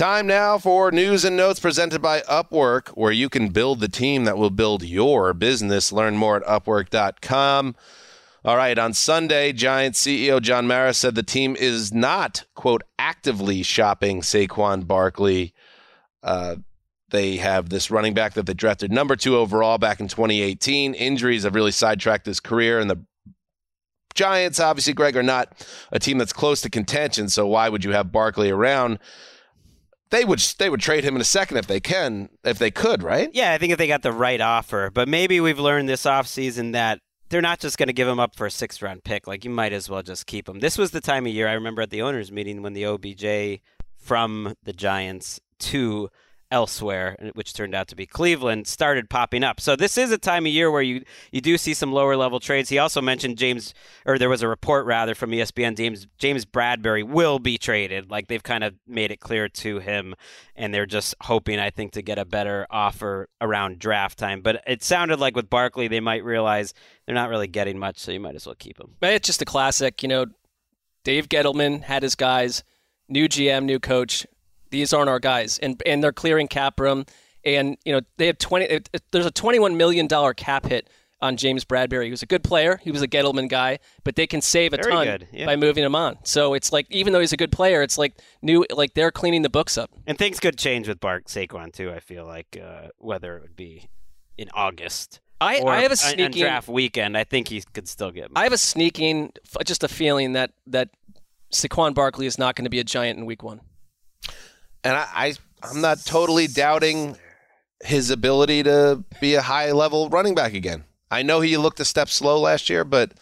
Time now for news and notes presented by Upwork, where you can build the team that will build your business. Learn more at upwork.com. All right, on Sunday, Giants CEO John Mara said the team is not, quote, actively shopping Saquon Barkley. Uh, they have this running back that they drafted number two overall back in 2018. Injuries have really sidetracked his career, and the Giants, obviously, Gregg, are not a team that's close to contention. So why would you have Barkley around? They would they would trade him in a second if they can if they could, right? Yeah, I think if they got the right offer. But maybe we've learned this offseason that they're not just going to give him up for a sixth round pick. Like you might as well just keep him. This was the time of year I remember at the owners meeting when the OBJ from the Giants to elsewhere, which turned out to be Cleveland, started popping up. So this is a time of year where you you do see some lower level trades. He also mentioned James, or there was a report rather from ESPN. James James Bradberry will be traded. Like they've kind of made it clear to him, and they're just hoping, I think, to get a better offer around draft time. But it sounded like with Barkley, they might realize they're not really getting much, so you might as well keep him. But It's just a classic. You know, Dave Gettleman had his guys, new GM, new coach. These aren't our guys, and and they're clearing cap room, and you know they have twenty. it- it- There's a twenty-one million dollar cap hit on James Bradberry. He was a good player. He was a Gettleman guy, but they can save a Very ton yeah. by moving him on. So it's like even though he's a good player, it's like new like they're cleaning the books up. And things could change with Bark Saquon too. I feel like uh, whether it would be in August. I- or I have a sneaking- draft weekend. I think he could still get. I have a sneaking, just a feeling that that Saquon Barkley is not going to be a giant in Week One. And I, I I'm not totally doubting his ability to be a high level running back again. I know he looked a step slow last year, but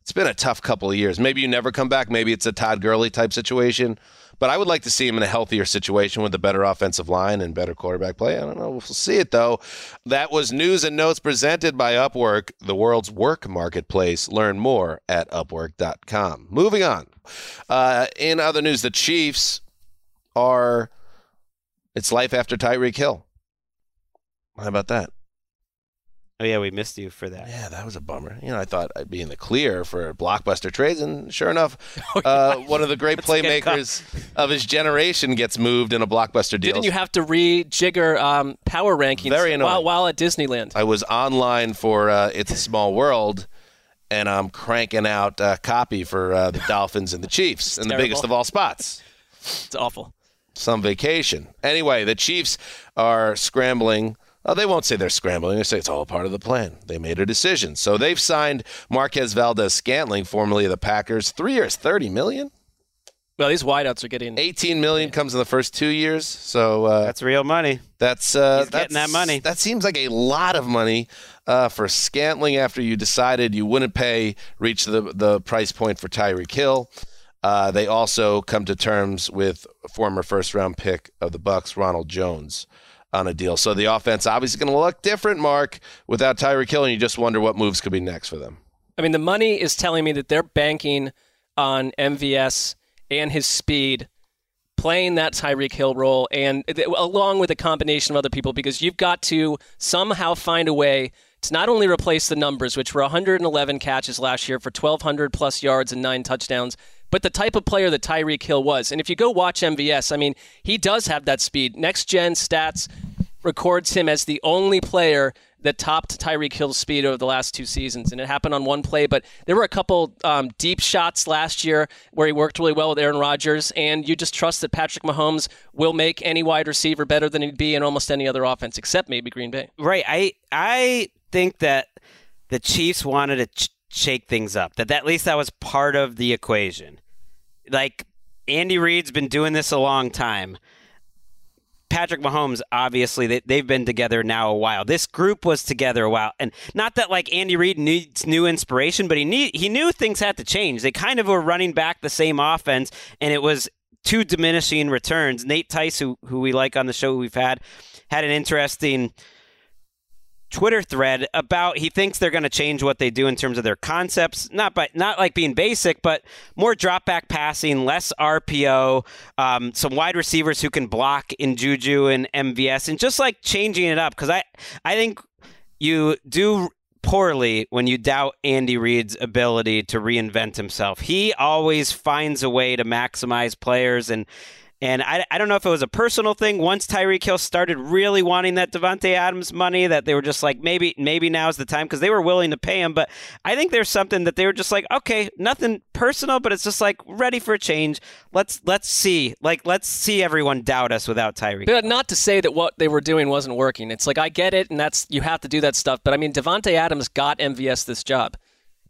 it's been a tough couple of years. Maybe you never come back. Maybe it's a Todd Gurley type situation. But I would like to see him in a healthier situation with a better offensive line and better quarterback play. I don't know. We'll see it though. That was news and notes presented by Upwork, the world's work marketplace. Learn more at upwork.com. Moving on. Uh, in other news, the Chiefs are it's life after Tyreek Hill. How about that? Oh yeah, we missed you for that. Yeah, that was a bummer. You know, I thought I'd be in the clear for blockbuster trades, and sure enough, (laughs) uh, one of the great (laughs) a playmakers of his generation gets moved in a blockbuster deal. Didn't you have to rejigger um, power rankings Very annoying. while, while at Disneyland? I was online for uh, It's a Small World, and I'm cranking out uh, copy for uh, the Dolphins and the Chiefs, and the biggest of all spots. It's awful. Some vacation. Anyway, the Chiefs are scrambling. Oh, they won't say they're scrambling. They say it's all part of the plan. They made a decision. So they've signed Marquez Valdes Scantling, formerly of the Packers, three years, thirty million. Well, these wideouts are getting 18 million comes in the first two years. So uh, That's real money. That's uh, He's getting that money. That seems like a lot of money uh, for Scantling after you decided you wouldn't pay reach the the price point for Tyreek Hill. Uh, they also come to terms with former first round pick of the Bucs, Ronald Jones, on a deal. So the offense obviously going to look different, Marc, without Tyreek Hill, and you just wonder what moves could be next for them. I mean, the money is telling me that they're banking on MVS and his speed playing that Tyreek Hill role, and along with a combination of other people, because you've got to somehow find a way to not only replace the numbers, which were 111 catches last year for 1,200 plus yards and nine touchdowns, but the type of player that Tyreek Hill was. And if you go watch MVS, I mean, he does have that speed. Next gen stats records him as the only player that topped Tyreek Hill's speed over the last two seasons, and it happened on one play. But there were a couple um, deep shots last year where he worked really well with Aaron Rodgers, and you just trust that Patrick Mahomes will make any wide receiver better than he'd be in almost any other offense, except maybe Green Bay. Right. I I think that the Chiefs wanted to shake things up. That, that at least that was part of the equation. Like Andy Reid's been doing this a long time. Patrick Mahomes, obviously, they, they've been together now a while. This group was together a while, and not that like Andy Reid needs new inspiration, but he need, he knew things had to change. They kind of were running back the same offense, and it was two diminishing returns. Nate Tice, who who we like on the show, we've had had an interesting Twitter thread about he thinks they're going to change what they do in terms of their concepts, not by not like being basic, but more drop back passing, less RPO, um, some wide receivers who can block in Juju and MVS, and just like changing it up because I I think you do poorly when you doubt Andy Reid's ability to reinvent himself. He always finds a way to maximize players and and I, I don't know if it was a personal thing. Once Tyreek Hill started really wanting that Davante Adams money, that they were just like maybe maybe now's the time because they were willing to pay him. But I think there's something that they were just like, okay, nothing personal, but it's just like ready for a change. Let's let's see, like let's see everyone doubt us without Tyreek. But not to say that what they were doing wasn't working. It's like I get it, and that's you have to do that stuff. But I mean, Davante Adams got MVS this job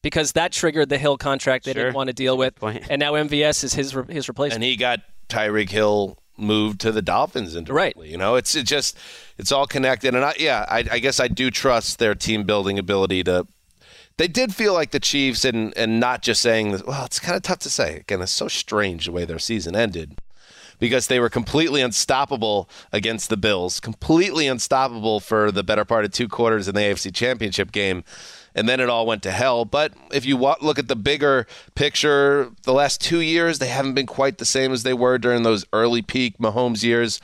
because that triggered the Hill contract they Sure. didn't want to deal with, and now MVS is his re- his replacement. And he got Tyreek Hill moved to the Dolphins indirectly. You know, it's it just it's all connected. And I yeah, I, I guess I do trust their team building ability to. They did feel like the Chiefs, and and not just saying this. Well, it's kind of tough to say. Again, it's so strange the way their season ended because they were completely unstoppable against the Bills, completely unstoppable for the better part of two quarters in the AFC Championship game. And then it all went to hell. But if you look at the bigger picture, the last two years, they haven't been quite the same as they were during those early peak Mahomes years.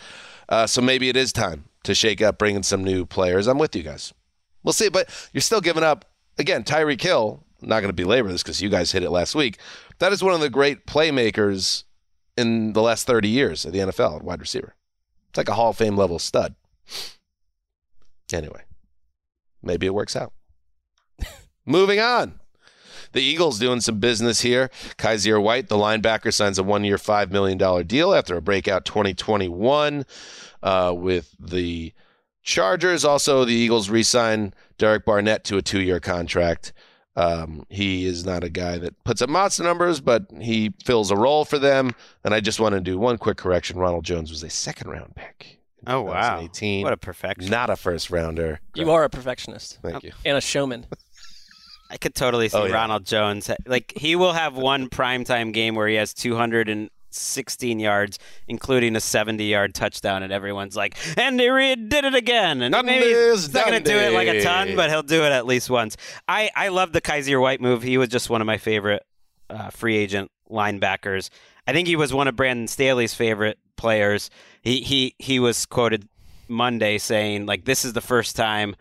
Uh, so maybe it is time to shake up, bring in some new players. I'm with you guys. We'll see. But you're still giving up, again, Tyreek Hill. Not going to belabor this because you guys hit it last week. That is one of the great playmakers in the last 30 years of the NFL wide receiver. It's like a Hall of Fame level stud. Anyway, maybe it works out. Moving on. The Eagles doing some business here. Kyzir White, the linebacker, signs a one year, $5 million deal after a breakout 2021 uh, with the Chargers. Also, the Eagles re sign Derek Barnett to a two year contract. Um, he is not a guy that puts up monster numbers, but he fills a role for them. And I just want to do one quick correction. Ronald Jones was a second round pick. Oh wow! 2018. What a perfection! Not a first rounder. You are a perfectionist. Thank you. And a showman. I could totally see Oh, yeah. Ronald Jones. Like he will have one primetime game where he has 216 yards, including a 70-yard touchdown, and everyone's like, "Andy Reid did it again." And maybe is he's not going to do it like a ton, but he'll do it at least once. I I love the Kyzir White move. He was just one of my favorite uh, free agent linebackers. I think he was one of Brandon Staley's favorite players. He he he was quoted Monday saying like, "This is the first time."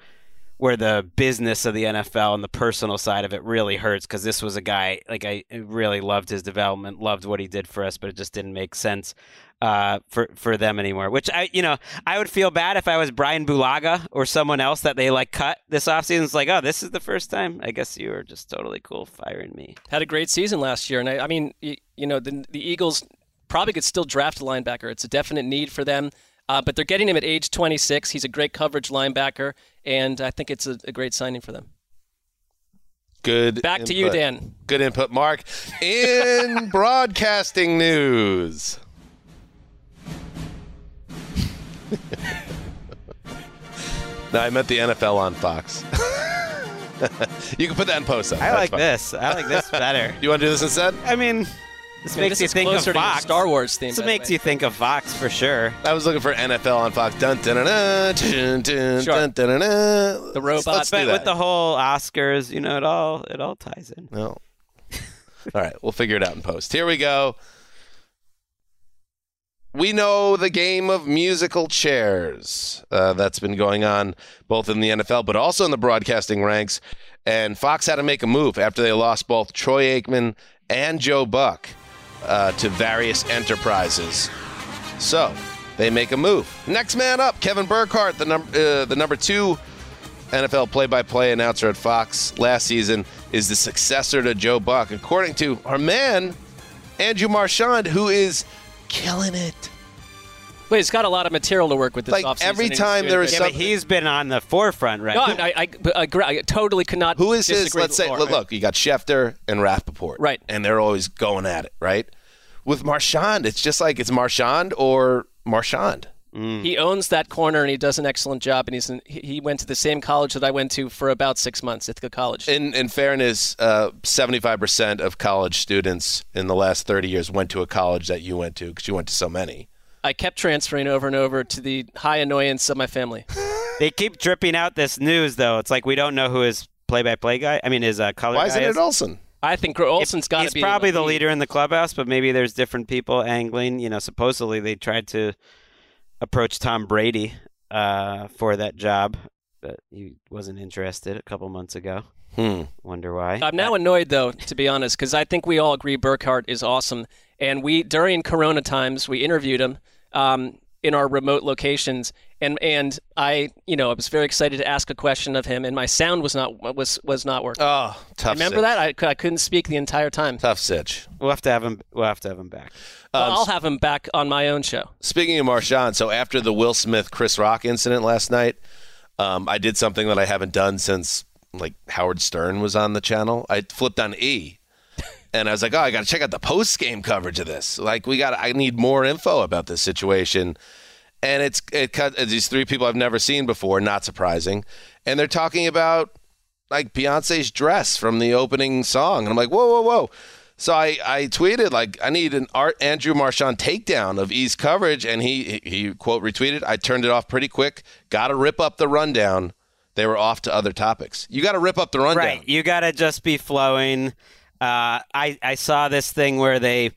Where the business of the NFL and the personal side of it really hurts because this was a guy like I really loved his development, loved what he did for us, but it just didn't make sense uh, for for them anymore. Which I you know I would feel bad if I was Brian Bulaga or someone else that they like cut this offseason. It's like oh this is the first time. I guess you were just totally cool firing me. Had a great season last year, and I, I mean, you, you know, the, the Eagles probably could still draft a linebacker. It's a definite need for them, uh, but they're getting him at age 26. He's a great coverage linebacker, and I think it's a, a great signing for them. Good. Back to you. Dan. Good input, Marc. In (laughs) broadcasting news. (laughs) no, I meant the NFL on Fox. (laughs) you can put that in post. Up. I like this. I like this better. You want to do this instead? I mean, this Yeah, makes this you think of closer to Fox. Star Wars theme. This makes way. you think of Fox for sure. I was looking for NFL on Fox. Dun, dun, dun, dun, dun, dun, Sure. dun, dun, dun, dun. The robot. Let's do but with the whole Oscars, you know, it all it all ties in. No. All right, we'll figure it out in post. Here we go. We know the game of musical chairs uh, that's been going on both in the NFL but also in the broadcasting ranks. And Fox had to make a move after they lost both Troy Aikman and Joe Buck uh, to various enterprises. So they make a move. Next man up, Kevin Burkhardt, the number uh, the number two NFL play-by-play announcer at Fox last season, is the successor to Joe Buck, according to our man Andrew Marchand, who is killing it. Wait, he's got a lot of material to work with this Like, offseason. every time there is there Yeah, but something- he's been on the forefront, right? No, I, I, I, I. I totally could not. Who is his? Let's say, look, look, you got Schefter and Rapoport, Right. And they're always going at it, right? With Marchand, it's just like it's Marchand or Marchand. He owns that corner and he does an excellent job. And he's in, he he went to the same college that I went to for about six months, Ithaca College. In in fairness, uh, seventy-five percent of college students in the last thirty years went to a college that you went to because you went to so many. I kept transferring over and over to the high annoyance of my family. (laughs) They keep dripping out this news, though. It's like we don't know who his play-by-play guy. I mean, his uh, color Why isn't is. it Olsen? I think Olsen's got to He's be. probably the leader in the clubhouse, but maybe there's different people angling. You know, supposedly they tried to approach Tom Brady uh, for that job, but he wasn't interested a couple months ago. Hmm. Wonder why? I'm now annoyed though, to be honest, because I think we all agree Burkhardt is awesome. And we during Corona times we interviewed him um, in our remote locations, and and I you know I was very excited to ask a question of him, and my sound was not was was not working. Oh, tough. Remember sitch. that? I, I couldn't speak the entire time. Tough sitch. We'll have to have him. We'll have to have him back. Well, Um, I'll have him back on my own show. Speaking of Marchand, so after the Will Smith Chris Rock incident last night, um, I did something that I haven't done since like Howard Stern was on the channel. I flipped on E and I was like, oh, I got to check out the post game coverage of this. Like, we got, I need more info about this situation. And it's it cut these three people I've never seen before, not surprising, and they're talking about like Beyonce's dress from the opening song, and I'm like, whoa, whoa, whoa. So I, I tweeted like I need an Art Andrew Marchand takedown of E's coverage, and he he quote retweeted. I turned it off pretty quick. Got to rip up the rundown. They were off to other topics. You got to rip up the rundown. Right. You got to just be flowing. Uh, I I saw this thing where they,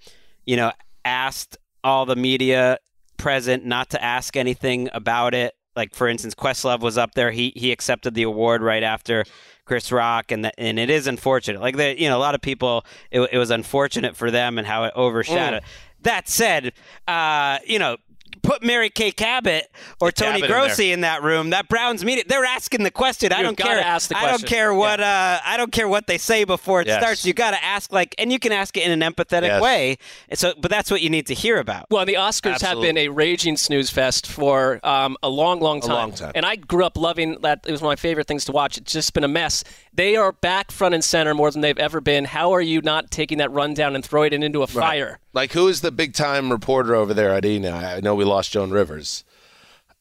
you know, asked all the media present not to ask anything about it. Like for instance, Questlove was up there. He he accepted the award right after Chris Rock, and the, and it is unfortunate. Like the you know a lot of people, it, it was unfortunate for them and how it overshadowed. Mm. That said, uh, you know. Put Mary Kay Cabot or Get Tony Cabot in Grossi there. in, that room. That Browns media, they're asking the question. I You've don't care. ask the I don't care what. Uh, I don't care what they say before it Yes. starts. You got to ask like, and you can ask it in an empathetic Yes. way. And so, but that's what you need to hear about. Well, the Oscars have been a raging snooze fest for um, a long, long time. A long time. And I grew up loving that. It was one of my favorite things to watch. It's just been a mess. They are back front and center more than they've ever been. How are you not taking that rundown and throwing it into a fire? Like, who is the big time reporter over there at E now? I know we lost Joan Rivers.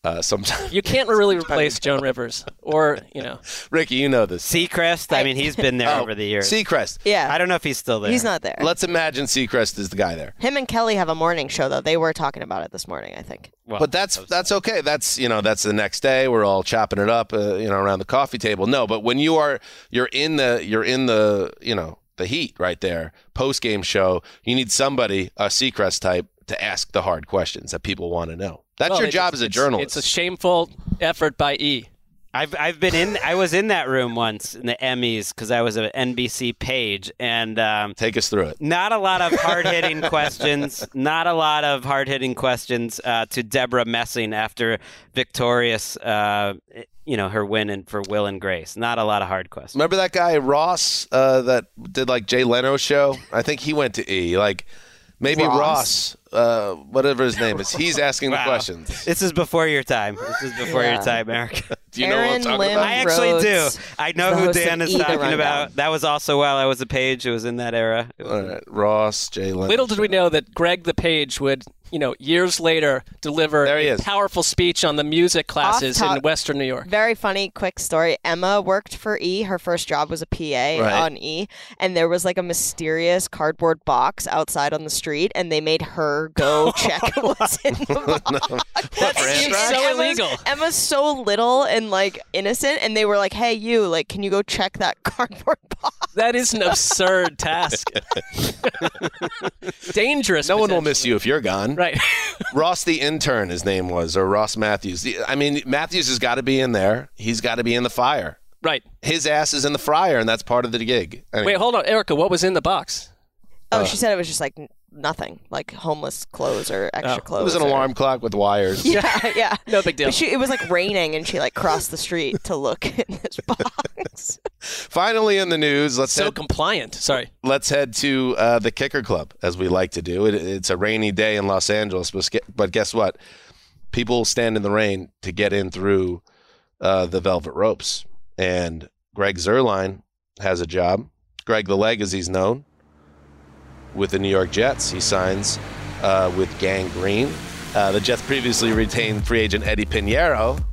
Uh, sometimes You can't really (laughs) replace Joan Rivers or, you know. (laughs) Ricky, you know this. Seacrest. I mean, he's been there Oh, over the years. Seacrest. Yeah. I don't know if he's still there. He's not there. Let's imagine Seacrest is the guy there. Him and Kelly have a morning show though. They were talking about it this morning, I think. but that's that's okay. That's you know that's the next day. We're all chopping it up, uh, you know, around the coffee table. No, but when you are you're in the you're in the you know the heat right there post game show, you need somebody a Seacrest type to ask the hard questions that people want to know. That's Well, your job as a journalist. It's a shameful effort by E. I've I've been in. I was in that room once in the Emmys because I was an NBC page, and um, take us through it. Not a lot of (laughs) hard hitting questions. Not a lot of hard hitting questions uh, to Debra Messing after victorious. Uh, you know her win and for Will and Grace. Not a lot of hard questions. Remember that guy Ross uh, that did like Jay Leno's show? I think he went to E. Like maybe Ross? Ross, uh, whatever his name is. He's (laughs) asking the questions. This is before your time. This is before Yeah. your time, Eric. (laughs) Do you know what I'm talking about? I actually do. I know who Dan is! Talking Rundown. about. That was also while I was a page. It was in that era. All right, Ross, Jay Leno. Little did we know that Gregg the Page would, you know, years later deliver There he a is. powerful speech on the music classes in Western New York. Very funny, quick story. Emma worked for E. Her first job was a PA Right. on E. And there was like a mysterious cardboard box outside on the street, and they made her go (laughs) check (laughs) what's in the box. (laughs) That seems so Emma's- illegal. Emma's so little and like innocent, and they were like, "Hey, you, like, can you go check that cardboard box?" That is an absurd task. Dangerous. No one will miss you if you're gone. Right. (laughs) Ross the intern, his name was, or Ross Mathews. I mean, Matthews has got to be in there. He's got to be in the fire. Right. His ass is in the fryer, and that's part of the gig. I mean, Wait, hold on, Erica. What was in the box? Oh, Uh, she said it was just like n- nothing, like homeless clothes or extra clothes. It was an or- alarm clock with wires. (laughs) Yeah, yeah. (laughs) No big deal. But she, it was like raining, and she like crossed the street to look (laughs) in this box. Finally, in the news, let's So head, compliant. Sorry. let's head to uh, the Kicker Club, as we like to do. It, it's a rainy day in Los Angeles, but, but guess what? People stand in the rain to get in through uh, the velvet ropes. And Greg Zuerlein has a job. Greg the Leg, as he's known, with the New York Jets. He signs uh, with Gang Green. Uh, the Jets previously retained free agent Eddy Pineiro.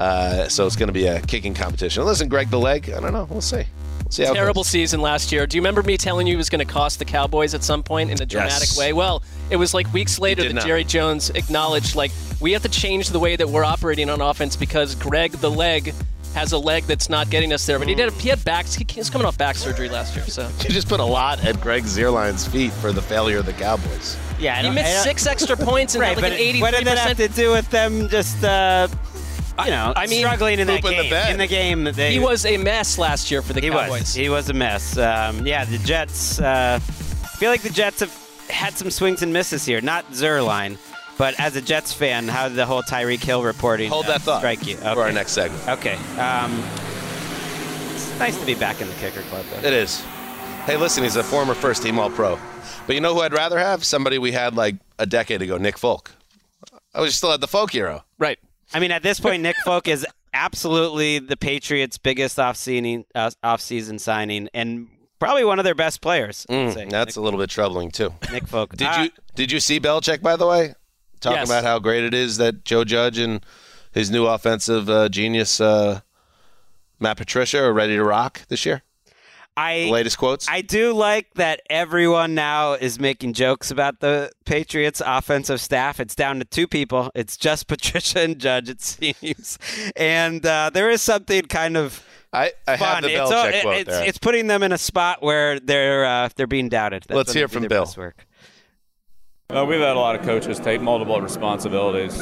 Uh, so it's going to be a kicking competition. Listen, Greg the Leg, I don't know. We'll see. We'll see how Terrible season last year. Do you remember me telling you it was going to cost the Cowboys at some point in a dramatic Yes. way? Well, it was like weeks later that not. Jerry Jones acknowledged, like, we have to change the way that we're operating on offense because Greg the leg has a leg that's not getting us there. But he did. He had back. He was coming off back surgery last year, so You just put a lot at Greg Zuerlein's feet for the failure of the Cowboys. Yeah, I he missed six extra points and (laughs) right, had like but an what did that have to do with them just, uh, you know, I mean, struggling in that poop in the game? in the game, they He was a mess last year for the he Cowboys. was he was a mess. Um, yeah, the Jets. Uh, I feel like the Jets have had some swings and misses here. Not Zuerlein, but as a Jets fan, how did the whole Tyreek Hill reporting Hold uh, that thought strike you? for our next segment. Okay. Um, it's nice to be back in the kicker club, though. It is. Hey, listen, he's a former first team All Pro. But you know who I'd rather have? Somebody we had like a decade ago, Nick Folk. I was still at the folk hero. Right. I mean, at this point, Nick (laughs) Folk is absolutely the Patriots' biggest off-season, uh, off-season signing, and probably one of their best players. Mm, that's a little bit troubling too. Nick Folk. Did Uh, you did you see Belichick by the way talking Yes. about how great it is that Joe Judge and his new offensive uh, genius uh, Matt Patricia are ready to rock this year? I The latest quotes. I do like that everyone now is making jokes about the Patriots offensive staff. It's down to two people. It's just (laughs) Patricia and Judge, it seems. And uh, there is something kind of I, I fun. have the it's, Belichick it- quote it's, there. it's putting them in a spot where they're uh, they're being doubted. That's Let's hear they from their Bill. Work. Uh, we've had a lot of coaches take multiple responsibilities.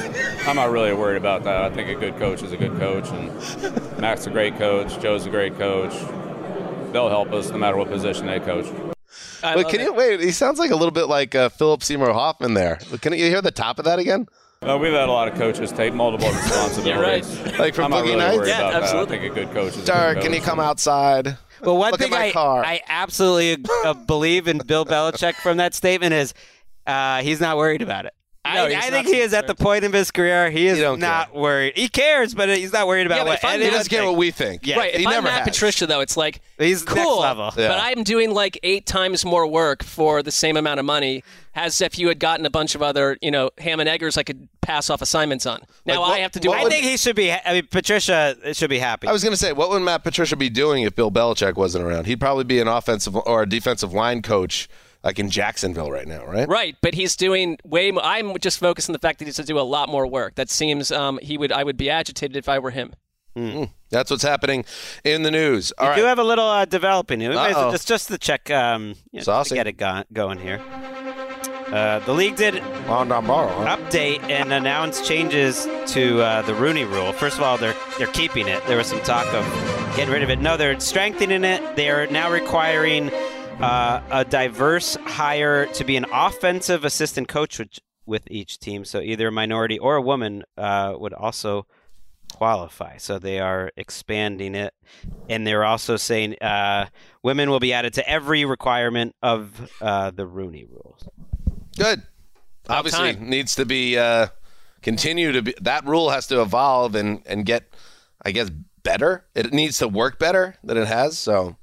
I'm not really worried about that. I think a good coach is a good coach, and Mac's a great coach. Joe's a great coach. They'll help us no matter what position they coach. Wait, can you wait? He sounds like a little bit like uh, Philip Seymour Hoffman there. Can you hear the top of that again? Uh, we've had a lot of coaches take multiple (laughs) responsibilities. Like from I'm not Boogie really Nights? worried Yeah, about absolutely. that. I think a good coach is a Sir, good can you come outside? Well, one Look thing at my I, car. I absolutely uh, believe in Bill Belichick from that statement is uh, he's not worried about it. No, I, I think he is at the point of his career. He is don't not worried. He cares, but he's not worried about Yeah, but what if I'm anyone He doesn't care what we think. Yeah, right. If he I'm never Matt has. Patricia, though, it's like he's cool, next level. Yeah. but I'm doing like eight times more work for the same amount of money as if you had gotten a bunch of other, you know, ham and eggers I could pass off assignments on. Now Like, what- I have to do. what I would- think he should be. I mean, Patricia should be happy. I was going to say, what would Matt Patricia be doing if Bill Belichick wasn't around? He'd probably be an offensive or a defensive line coach, like in Jacksonville right now, right? Right, but he's doing way. More, I'm just focused on the fact that he has to do a lot more work. That seems um, he would. I would be agitated if I were him. Mm. That's what's happening in the news. All we right. do have a little uh, developing. We might as well Uh-oh. just just to check, um, you know, just to get it go- going here. Uh, the league did On tomorrow, huh? update and announce changes to uh, the Rooney Rule. First of all, they're they're keeping it. There was some talk of getting rid of it. No, they're strengthening it. They are now requiring uh, a diverse hire to be an offensive assistant coach with, with each team. So either a minority or a woman uh, would also qualify. So they are expanding it, and they're also saying uh, women will be added to every requirement of uh, the Rooney rules. Good. Obviously, needs to be uh, continue to be. That rule has to evolve and and get, I guess, better. It needs to work better than it has. So,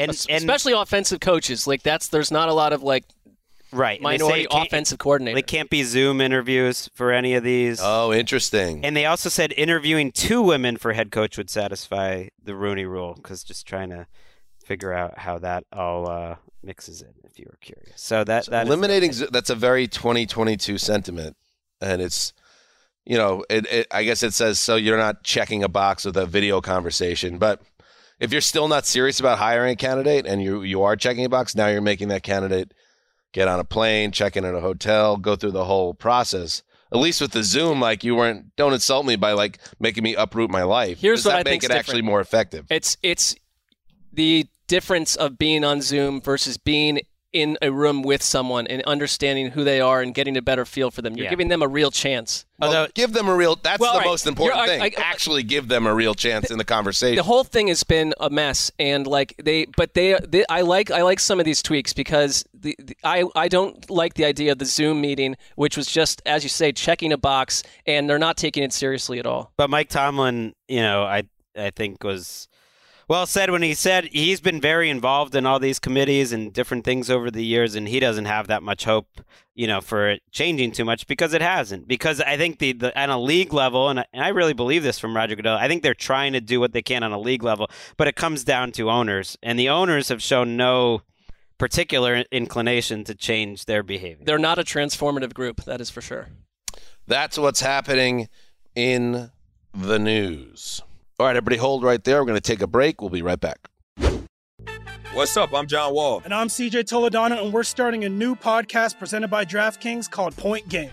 and, Es- especially offensive coaches. Like that's there's not a lot of like Right. and minority offensive coordinator. They can't be Zoom interviews for any of these. oh, interesting. And they also said interviewing two women for head coach would satisfy the Rooney rule because just trying to figure out how that all uh, mixes in. If you were curious, so that that is- eliminating Zo- that's a very 2022 sentiment, and it's you know, it, it, I guess it says so you're not checking a box with a video conversation, but. If you're still not serious about hiring a candidate and you you are checking a box, now you're making that candidate get on a plane, check in at a hotel, go through the whole process. At least with the Zoom, like you weren't. Don't insult me by like making me uproot my life. Here's Does what that I make it actually more effective. It's it's the difference of being on Zoom versus being in a room with someone and understanding who they are and getting a better feel for them. You're Yeah. giving them a real chance. Well, give them a real. That's Well, the all right. most important You're- thing. I- I- actually, give them a real chance in the conversation. The whole thing has been a mess, and like they, but they, they I like I like some of these tweaks because the, the I I don't like the idea of the Zoom meeting, which was just as you say checking a box, and they're not taking it seriously at all. But Mike Tomlin, you know, I I think was well said when he said he's been very involved in all these committees and different things over the years, and he doesn't have that much hope, you know, for it changing too much because it hasn't. Because I think the, the on a league level, and I, and I really believe this from Roger Goodell, I think they're trying to do what they can on a league level, but it comes down to owners, and the owners have shown no particular inclination to change their behavior. They're not a transformative group, that is for sure. That's what's happening in the news. All right, everybody, hold right there. We're going to take a break. We'll be right back. What's up? I'm John Wall. And I'm CJ Toledano, and we're starting a new podcast presented by DraftKings called Point Game.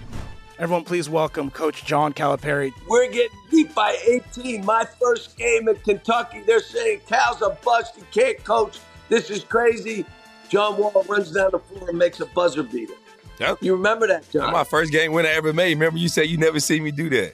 Everyone, please welcome Coach John Calipari. We're getting beat by 18. My first game in Kentucky, they're saying Cal's a bust. He can't coach. This is crazy. John Wall runs down the floor and makes a buzzer beater. Yep. You remember that, John? That's my first game win I ever made. Remember, you said you never see me do that.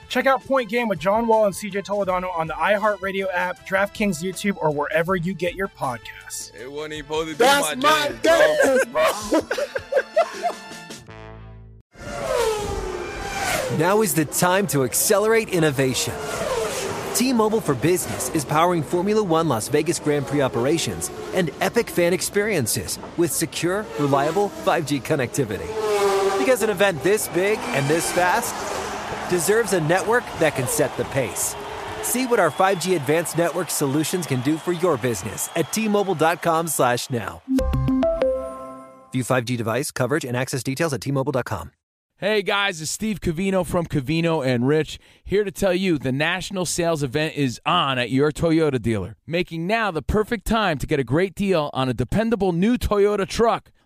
Check out Point Game with John Wall and CJ Toledano on the iHeartRadio app, DraftKings YouTube, or wherever you get your podcasts. It wasn't even supposed to be That's my, my jam, game, bro. Now is the time to accelerate innovation. T-Mobile for Business is powering Formula One Las Vegas Grand Prix operations and epic fan experiences with secure, reliable 5G connectivity. Because an event this big and this fast deserves a network that can set the pace. See what our 5G advanced network solutions can do for your business at T-Mobile.com slash now. View 5G device coverage and access details at T-Mobile.com. Hey guys, it's Steve Cavino from Cavino and Rich here to tell you the national sales event is on at your Toyota dealer, making now the perfect time to get a great deal on a dependable new Toyota truck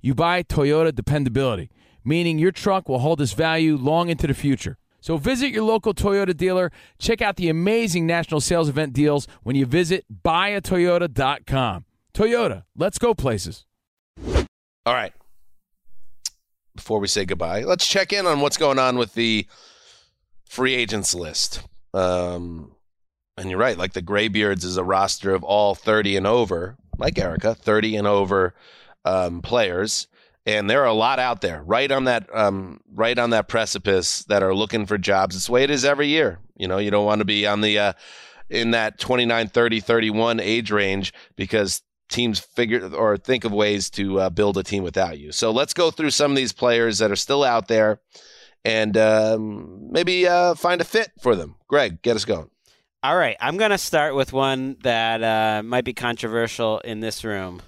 you buy Toyota dependability, meaning your truck will hold its value long into the future. So visit your local Toyota dealer. Check out the amazing national sales event deals when you visit buyatoyota.com. Toyota, let's go places. All right. Before we say goodbye, let's check in on what's going on with the free agents list. Um, and you're right, like the Graybeards is a roster of all 30 and over, like Erica, 30 and over um, players, and there are a lot out there, right on that, um, right on that precipice that are looking for jobs. It's the way it is every year. You know, you don't want to be on the uh, in that 29, 30, 31 age range because teams figure or think of ways to uh, build a team without you. So let's go through some of these players that are still out there and um, maybe uh, find a fit for them. Gregg, get us going. All right, I'm going to start with one that uh, might be controversial in this room.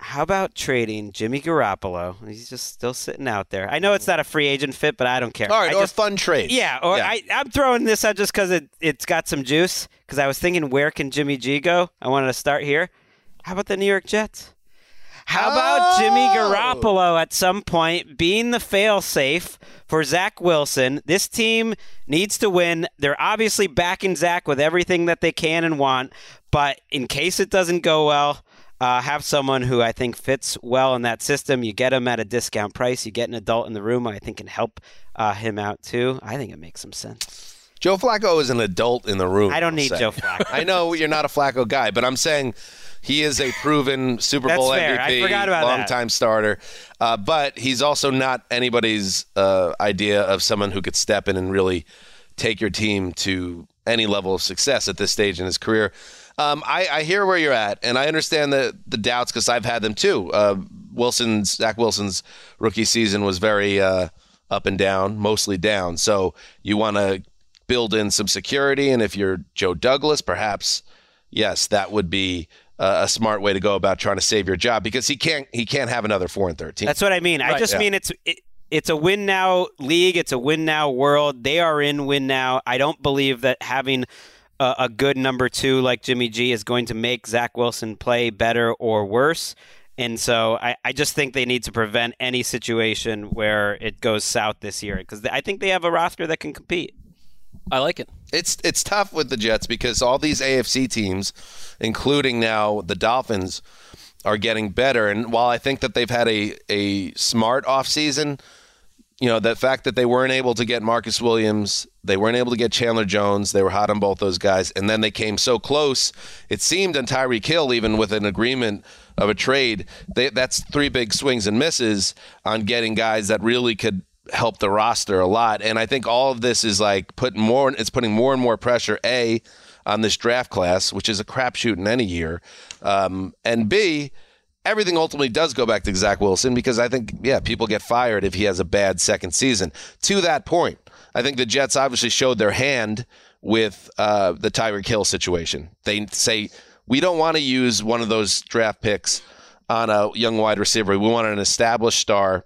How about trading Jimmy Garoppolo? He's just still sitting out there. I know it's not a free agent fit, but I don't care. All right, I or just, fun trade. Yeah, or Yeah. I, I'm throwing this out just because it, it's got some juice. Because I was thinking, where can Jimmy G go? I wanted to start here. How about the New York Jets? How about Jimmy oh! Garoppolo at some point being the fail safe for Zach Wilson? This team needs to win. They're obviously backing Zach with everything that they can and want, but in case it doesn't go well, uh, have someone who I think fits well in that system. You get him at a discount price. You get an adult in the room I think can help uh, him out too. I think it makes some sense. Joe Flacco is an adult in the room. I don't I'll need say. Joe Flacco. I know you're not a Flacco guy, but I'm saying he is a proven Super Bowl fair. MVP, about that. starter. Uh, but he's also not anybody's uh, idea of someone who could step in and really take your team to any level of success at this stage in his career. Um, I, I hear where you're at, and I understand the the doubts because I've had them too. Uh, Wilson's Zach Wilson's rookie season was very uh, up and down, mostly down. So you want to build in some security, and if you're Joe Douglas, perhaps yes, that would be uh, a smart way to go about trying to save your job because he can't he can't have another four and thirteen. That's what I mean. I just Yeah. mean it's it, it's a win now league. It's a win now world. They are in win now. I don't believe that having a, a good number two like Jimmy G is going to make Zach Wilson play better or worse. And so I, I just think they need to prevent any situation where it goes south this year because I think they have a roster that can compete. I like it. It's it's tough with the Jets because all these AFC teams, including now the Dolphins, are getting better. And while I think that they've had a a smart offseason, you know, the fact that they weren't able to get Marcus Williams, they weren't able to get Chandler Jones, they were hot on both those guys, and then they came so close. It seemed on Tyreek Hill, even with an agreement of a trade, they, that's three big swings and misses on getting guys that really could help the roster a lot. And I think all of this is like putting more, it's putting more and more pressure, A, on this draft class, which is a crapshoot in any year, um, and B, everything ultimately does go back to Zach Wilson because I think, yeah, people get fired if he has a bad second season. To that point, I think the Jets obviously showed their hand with uh, the Tyreek Hill situation. They say, we don't want to use one of those draft picks on a young wide receiver. We wanted an established star.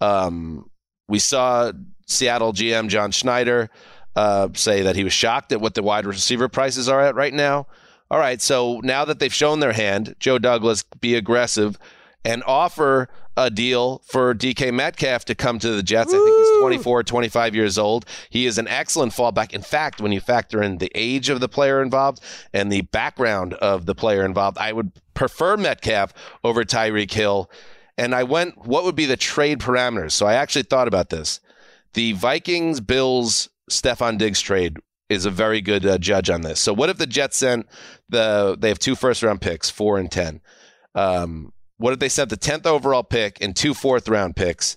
Um, we saw Seattle GM John Schneider uh, say that he was shocked at what the wide receiver prices are at right now. All right, so now that they've shown their hand, Joe Douglas, be aggressive and offer a deal for DK Metcalf to come to the Jets. I think he's 24, 25 years old. He is an excellent fallback. In fact, when you factor in the age of the player involved and the background of the player involved, I would prefer Metcalf over Tyreek Hill. And I went, what would be the trade parameters? So I actually thought about this. The Vikings, Bills, Stefon Diggs trade is a very good uh, judge on this. So what if the Jets sent the, they have two first round picks, four and 10. Um, what if they sent the 10th overall pick and two fourth round picks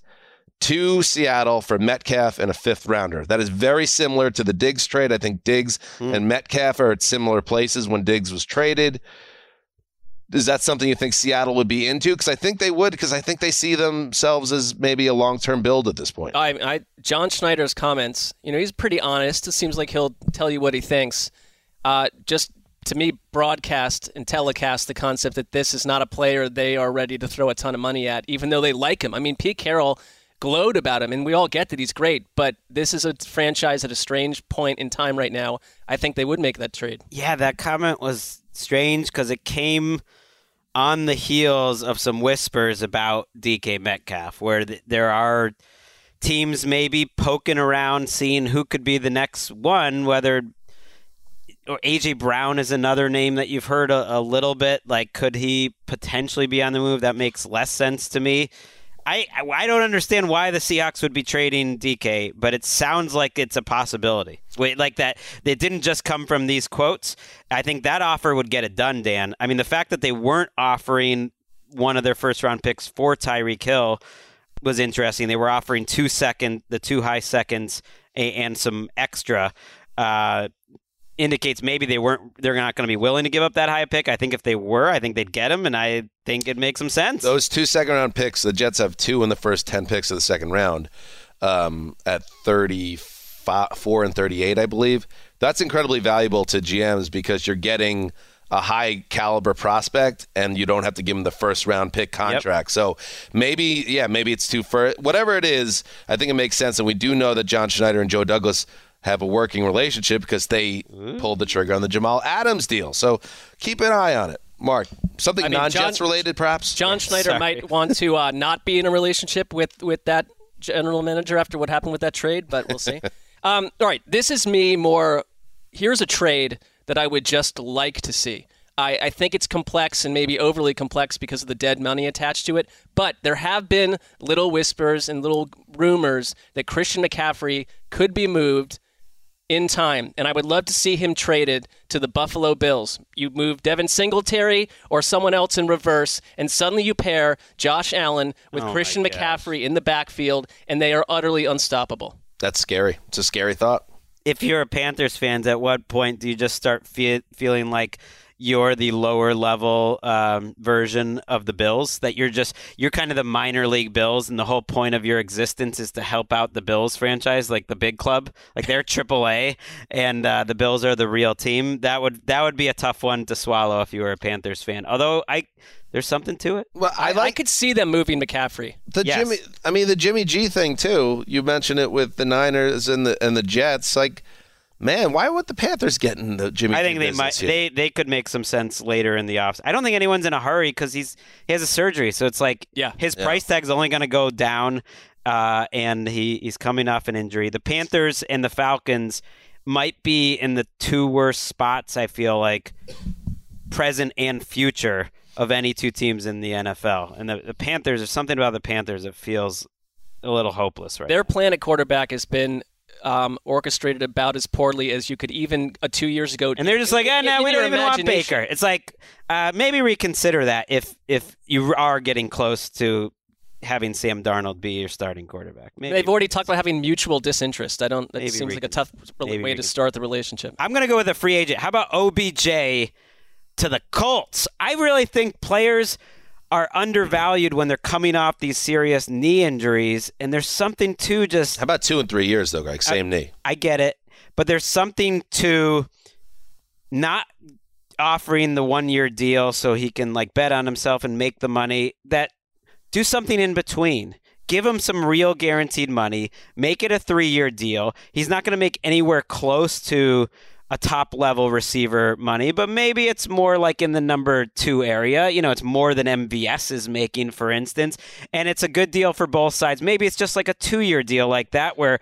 to Seattle for Metcalf and a fifth rounder? That is very similar to the Diggs trade. I think Diggs and Metcalf are at similar places when Diggs was traded. Is that something you think Seattle would be into? Because I think they would, because I think they see themselves as maybe a long term build at this point. I, I, John Schneider's comments, you know, he's pretty honest. It seems like he'll tell you what he thinks. Uh, just to me, broadcast and telecast the concept that this is not a player they are ready to throw a ton of money at, even though they like him. I mean, Pete Carroll glowed about him, and we all get that he's great, but this is a franchise at a strange point in time right now. I think they would make that trade. Yeah, that comment was strange because it came on the heels of some whispers about DK Metcalf, where th- there are teams maybe poking around, seeing who could be the next one, whether or AJ Brown is another name that you've heard a, a, little bit. Like, could he potentially be on the move? That makes less sense to me. I I don't understand why the Seahawks would be trading DK, but it sounds like it's a possibility. Wait, like that it didn't just come from these quotes. I think that offer would get it done, Dan. I mean, the fact that they weren't offering one of their first round picks for Tyreek Hill was interesting. They were offering two second, the two high seconds, and some extra. Uh, indicates maybe they weren't they're not going to be willing to give up that high pick. I think if they were, I think they'd get him and I think it makes some sense. Those two second round picks, the Jets have two in the first 10 picks of the second round um, at 34 and 38, I believe. That's incredibly valuable to GMs because you're getting a high caliber prospect and you don't have to give them the first round pick contract. Yep. So maybe, yeah, maybe it's too first. Whatever it is, I think it makes sense. And we do know that John Schneider and Joe Douglas have a working relationship because they Ooh. pulled the trigger on the Jamal Adams deal. So keep an eye on it. Marc, something I mean, non-Jets John, related, perhaps. John Schneider Sorry. might want to uh, (laughs) not be in a relationship with with that general manager after what happened with that trade, but we'll see. (laughs) um, all right, this is me more. Here's a trade that I would just like to see. I, I, think it's complex and maybe overly complex because of the dead money attached to it. But there have been little whispers and little rumors that Christian McCaffrey could be moved in time, and I would love to see him traded to the Buffalo Bills. You move Devin Singletary or someone else in reverse, and suddenly you pair Josh Allen with oh Christian McCaffrey in the backfield, and they are utterly unstoppable. That's scary. It's a scary thought. If you're a Panthers fan, at what point do you just start fe- feeling like you're the lower level um, version of the Bills. That you're just you're kind of the minor league Bills, and the whole point of your existence is to help out the Bills franchise, like the big club, like they're AAA, and uh, the Bills are the real team. That would that would be a tough one to swallow if you were a Panthers fan. Although I there's something to it. Well, I, like, I could see them moving McCaffrey. The yes. Jimmy, I mean the Jimmy G thing too. You mentioned it with the Niners and the and the Jets, like Man, why would the Panthers get in the Jimmy? I think they might. Here? They they could make some sense later in the offs. I don't think anyone's in a hurry because he's he has a surgery, so it's like yeah, his yeah. price tag's only going to go down, uh, and he he's coming off an injury. The Panthers and the Falcons might be in the two worst spots. I feel like present and future of any two teams in the NFL, and the, the Panthers. There's something about the Panthers that feels a little hopeless right. Their now. plan at quarterback has been um, orchestrated about as poorly as you could even uh, two years ago. And they're just like, ah, no, we don't even want Baker. It's like uh, maybe reconsider that if if you are getting close to having Sam Darnold be your starting quarterback. Maybe They've already talked about having mutual disinterest. I don't. That maybe seems like a tough way to start the relationship. I'm going to go with a free agent. How about OBJ to the Colts? I really think players are undervalued when they're coming off these serious knee injuries. And there's something to just. How about two and three years, though, Gregg? Same I, knee. I get it. But there's something to not offering the one year deal so he can like bet on himself and make the money. That do something in between. Give him some real guaranteed money. Make it a three year deal. He's not going to make anywhere close to a top level receiver money, but maybe it's more like in the number two area. You know, it's more than MVS is making, for instance, and it's a good deal for both sides. Maybe it's just like a two year deal like that where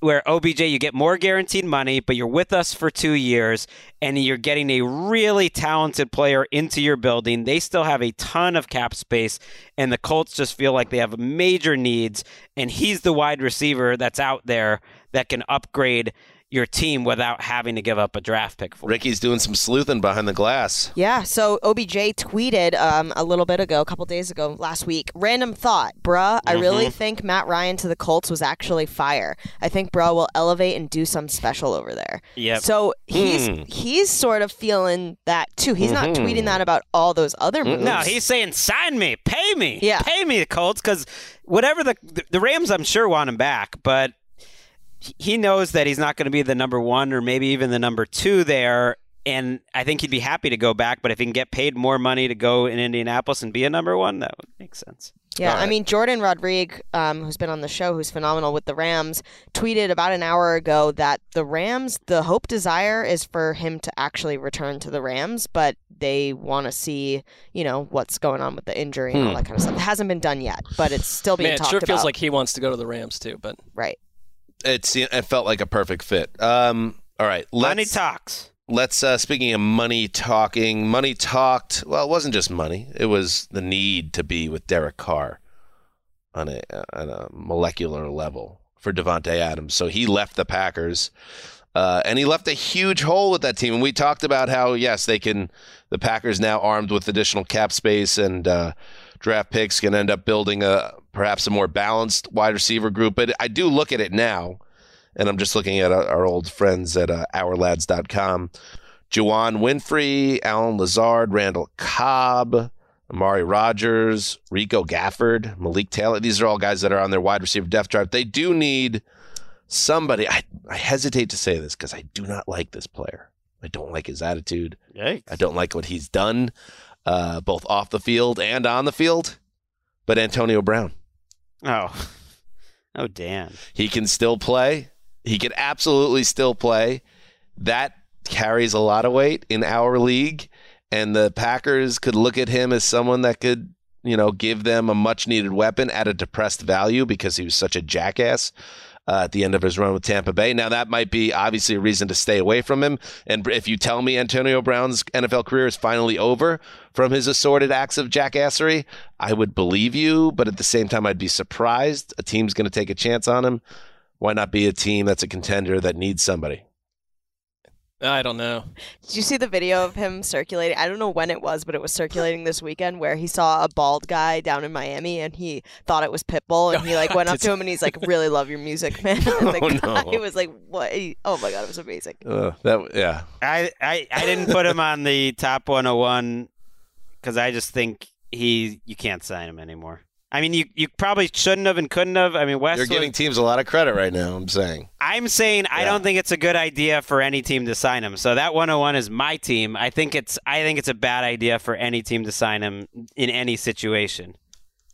where OBJ you get more guaranteed money, but you're with us for two years and you're getting a really talented player into your building. They still have a ton of cap space, and the Colts just feel like they have major needs, and he's the wide receiver that's out there that can upgrade your team without having to give up a draft pick for. Ricky's doing some sleuthing behind the glass. Yeah, so OBJ tweeted um, a little bit ago, a couple days ago, last week. Random thought, bruh. I really Mhm. think Matt Ryan to the Colts was actually fire. I think bruh will elevate and do some special over there. Yeah. So he's Hmm. he's sort of feeling that too. He's not Mhm. tweeting that about all those other moves. No, he's saying sign me, pay me, Yeah. pay me, the Colts, because whatever the the Rams, I'm sure want him back, but he knows that he's not going to be the number one or maybe even the number two there. And I think he'd be happy to go back, but if he can get paid more money to go in Indianapolis and be a number one, that would make sense. Yeah, I mean Jordan Rodrigue, um, who's been on the show, who's phenomenal with the Rams, tweeted about an hour ago that the Rams, the hope desire is for him to actually return to the Rams, but they want to see, you know, what's going on with the injury and all Hmm. that kind of stuff. It hasn't been done yet, but it's still being Man, it talked sure feels about. like he wants to go to the Rams too, but right. It's it felt like a perfect fit. Um, all right, let's, Money talks. Let's uh, speaking of money talking, money talked. Well, it wasn't just money; it was the need to be with Derek Carr on a on a molecular level for Davante Adams. So he left the Packers, uh, and he left a huge hole with that team. And we talked about how yes, they can. The Packers now armed with additional cap space and uh, draft picks can end up building a perhaps a more balanced wide receiver group. But I do look at it now, and I'm just looking at our, our old friends at uh, OurLads.com. Juwann Winfree, Allen Lazard, Randall Cobb, Amari Rogers, Rico Gafford, Malik Taylor. These are all guys that are on their wide receiver depth chart. They do need somebody. I, I hesitate to say this because I do not like this player. I don't like his attitude. Yikes. I don't like what he's done, uh, both off the field and on the field. But Antonio Brown. Oh, (laughs) oh, Dan. He can still play. He can absolutely still play. That carries a lot of weight in our league. And the Packers could look at him as someone that could, you know, give them a much needed weapon at a depressed value because he was such a jackass uh, at the end of his run with Tampa Bay. Now, that might be obviously a reason to stay away from him. And if you tell me Antonio Brown's NFL career is finally over from his assorted acts of jackassery, I would believe you. But at the same time, I'd be surprised. A team's going to take a chance on him. Why not be a team that's a contender that needs somebody? I don't know. Did you see the video of him circulating? I don't know when it was, but it was circulating this weekend where he saw a bald guy down in Miami and he thought it was Pitbull and he like (laughs) went up to him and he's like, "Really love your music, (laughs) man." And (laughs) the Oh, guy no. was like, "What?" Oh my god, it was amazing. Uh, that yeah. I, I, I didn't put him on the top 101 because I just think he you can't sign him anymore. I mean, you, you probably shouldn't have and couldn't have. I mean, West. You're giving teams a lot of credit right now, I'm saying. I'm saying I don't think it's a good idea for any team to sign him. So that 101 is my team. I think it's I think it's a bad idea for any team to sign him in any situation.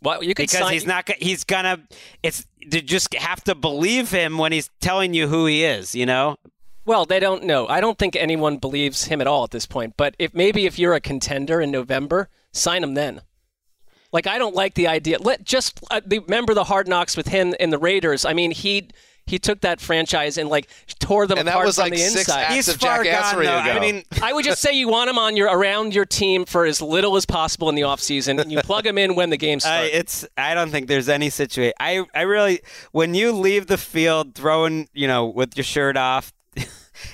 Well, you could because sign- he's not. He's gonna. It's to just have to believe him when he's telling you who he is. You know. Well, they don't know. I don't think anyone believes him at all at this point. But if maybe if you're a contender in November, sign him then. Like I don't like the idea. Let just uh, remember the hard knocks with him and the Raiders. I mean, he he took that franchise and like tore them And that apart was from like the six inside. acts He's of far gone, jackassery though. ago. I mean, (laughs) I would just say you want him on your around your team for as little as possible in the offseason. You plug him in when the game I, starts. it's. I don't think there's any situation. I. I really. When you leave the field throwing, you know, with your shirt off.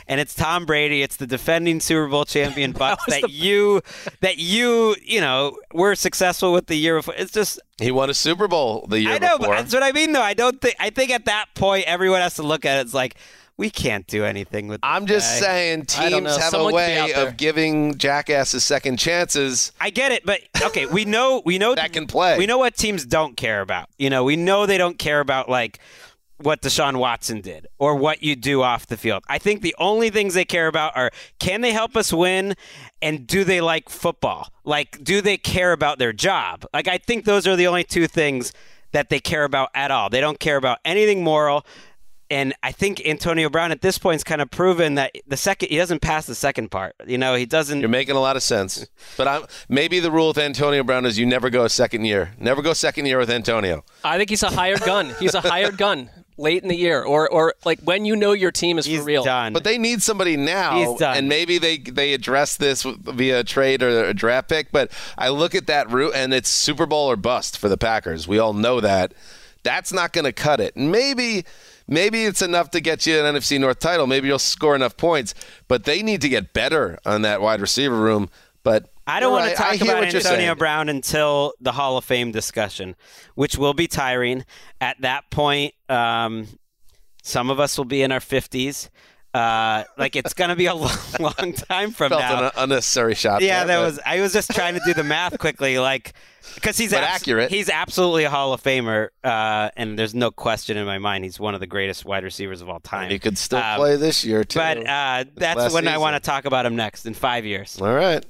And it's Tom Brady. It's the defending Super Bowl champion (laughs) Bucs that, you, that you, you know, were successful with the year before. It's just He won a Super Bowl the year before. I know, before. but that's what I mean. Though I don't think. I think at that point, everyone has to look at it. It's like we can't do anything with. I'm just saying teams have a way of giving jackasses second chances. I get it, but okay, we know we know (laughs) that can play. We know what teams don't care about. You know, we know they don't care about like what Deshaun Watson did or what you do off the field. I think the only things they care about are can they help us win and do they like football? Like, do they care about their job? Like, I think those are the only two things that they care about at all. They don't care about anything moral. And I think Antonio Brown at this point has kind of proven that the second he doesn't pass the second part. You know, he doesn't. You're making a lot of sense. But I'm, maybe the rule with Antonio Brown is you never go a second year. Never go second year with Antonio. I think he's a hired gun. He's a hired gun late in the year, or or like when you know your team is for real. But they need somebody now, He's done. and maybe they they address this via trade or a draft pick. But I look at that route, and it's Super Bowl or bust for the Packers. We all know that. That's not going to cut it. Maybe maybe it's enough to get you an NFC North title. Maybe you'll score enough points, but they need to get better on that wide receiver room. But I don't you're want right. to talk about Antonio. Brown until the Hall of Fame discussion, which will be tiring. At that point, um, some of us will be in our fifties. Uh, like it's going to be a (laughs) long, long time from Felt now. an unnecessary shot. yeah, there, that but- was. I was just trying to do the math quickly, like because he's abs- accurate. He's absolutely a Hall of Famer, uh, and there's no question in my mind he's one of the greatest wide receivers of all time. He could still Um, play this year too. But uh, that's when I want to talk about him next in five years. All right.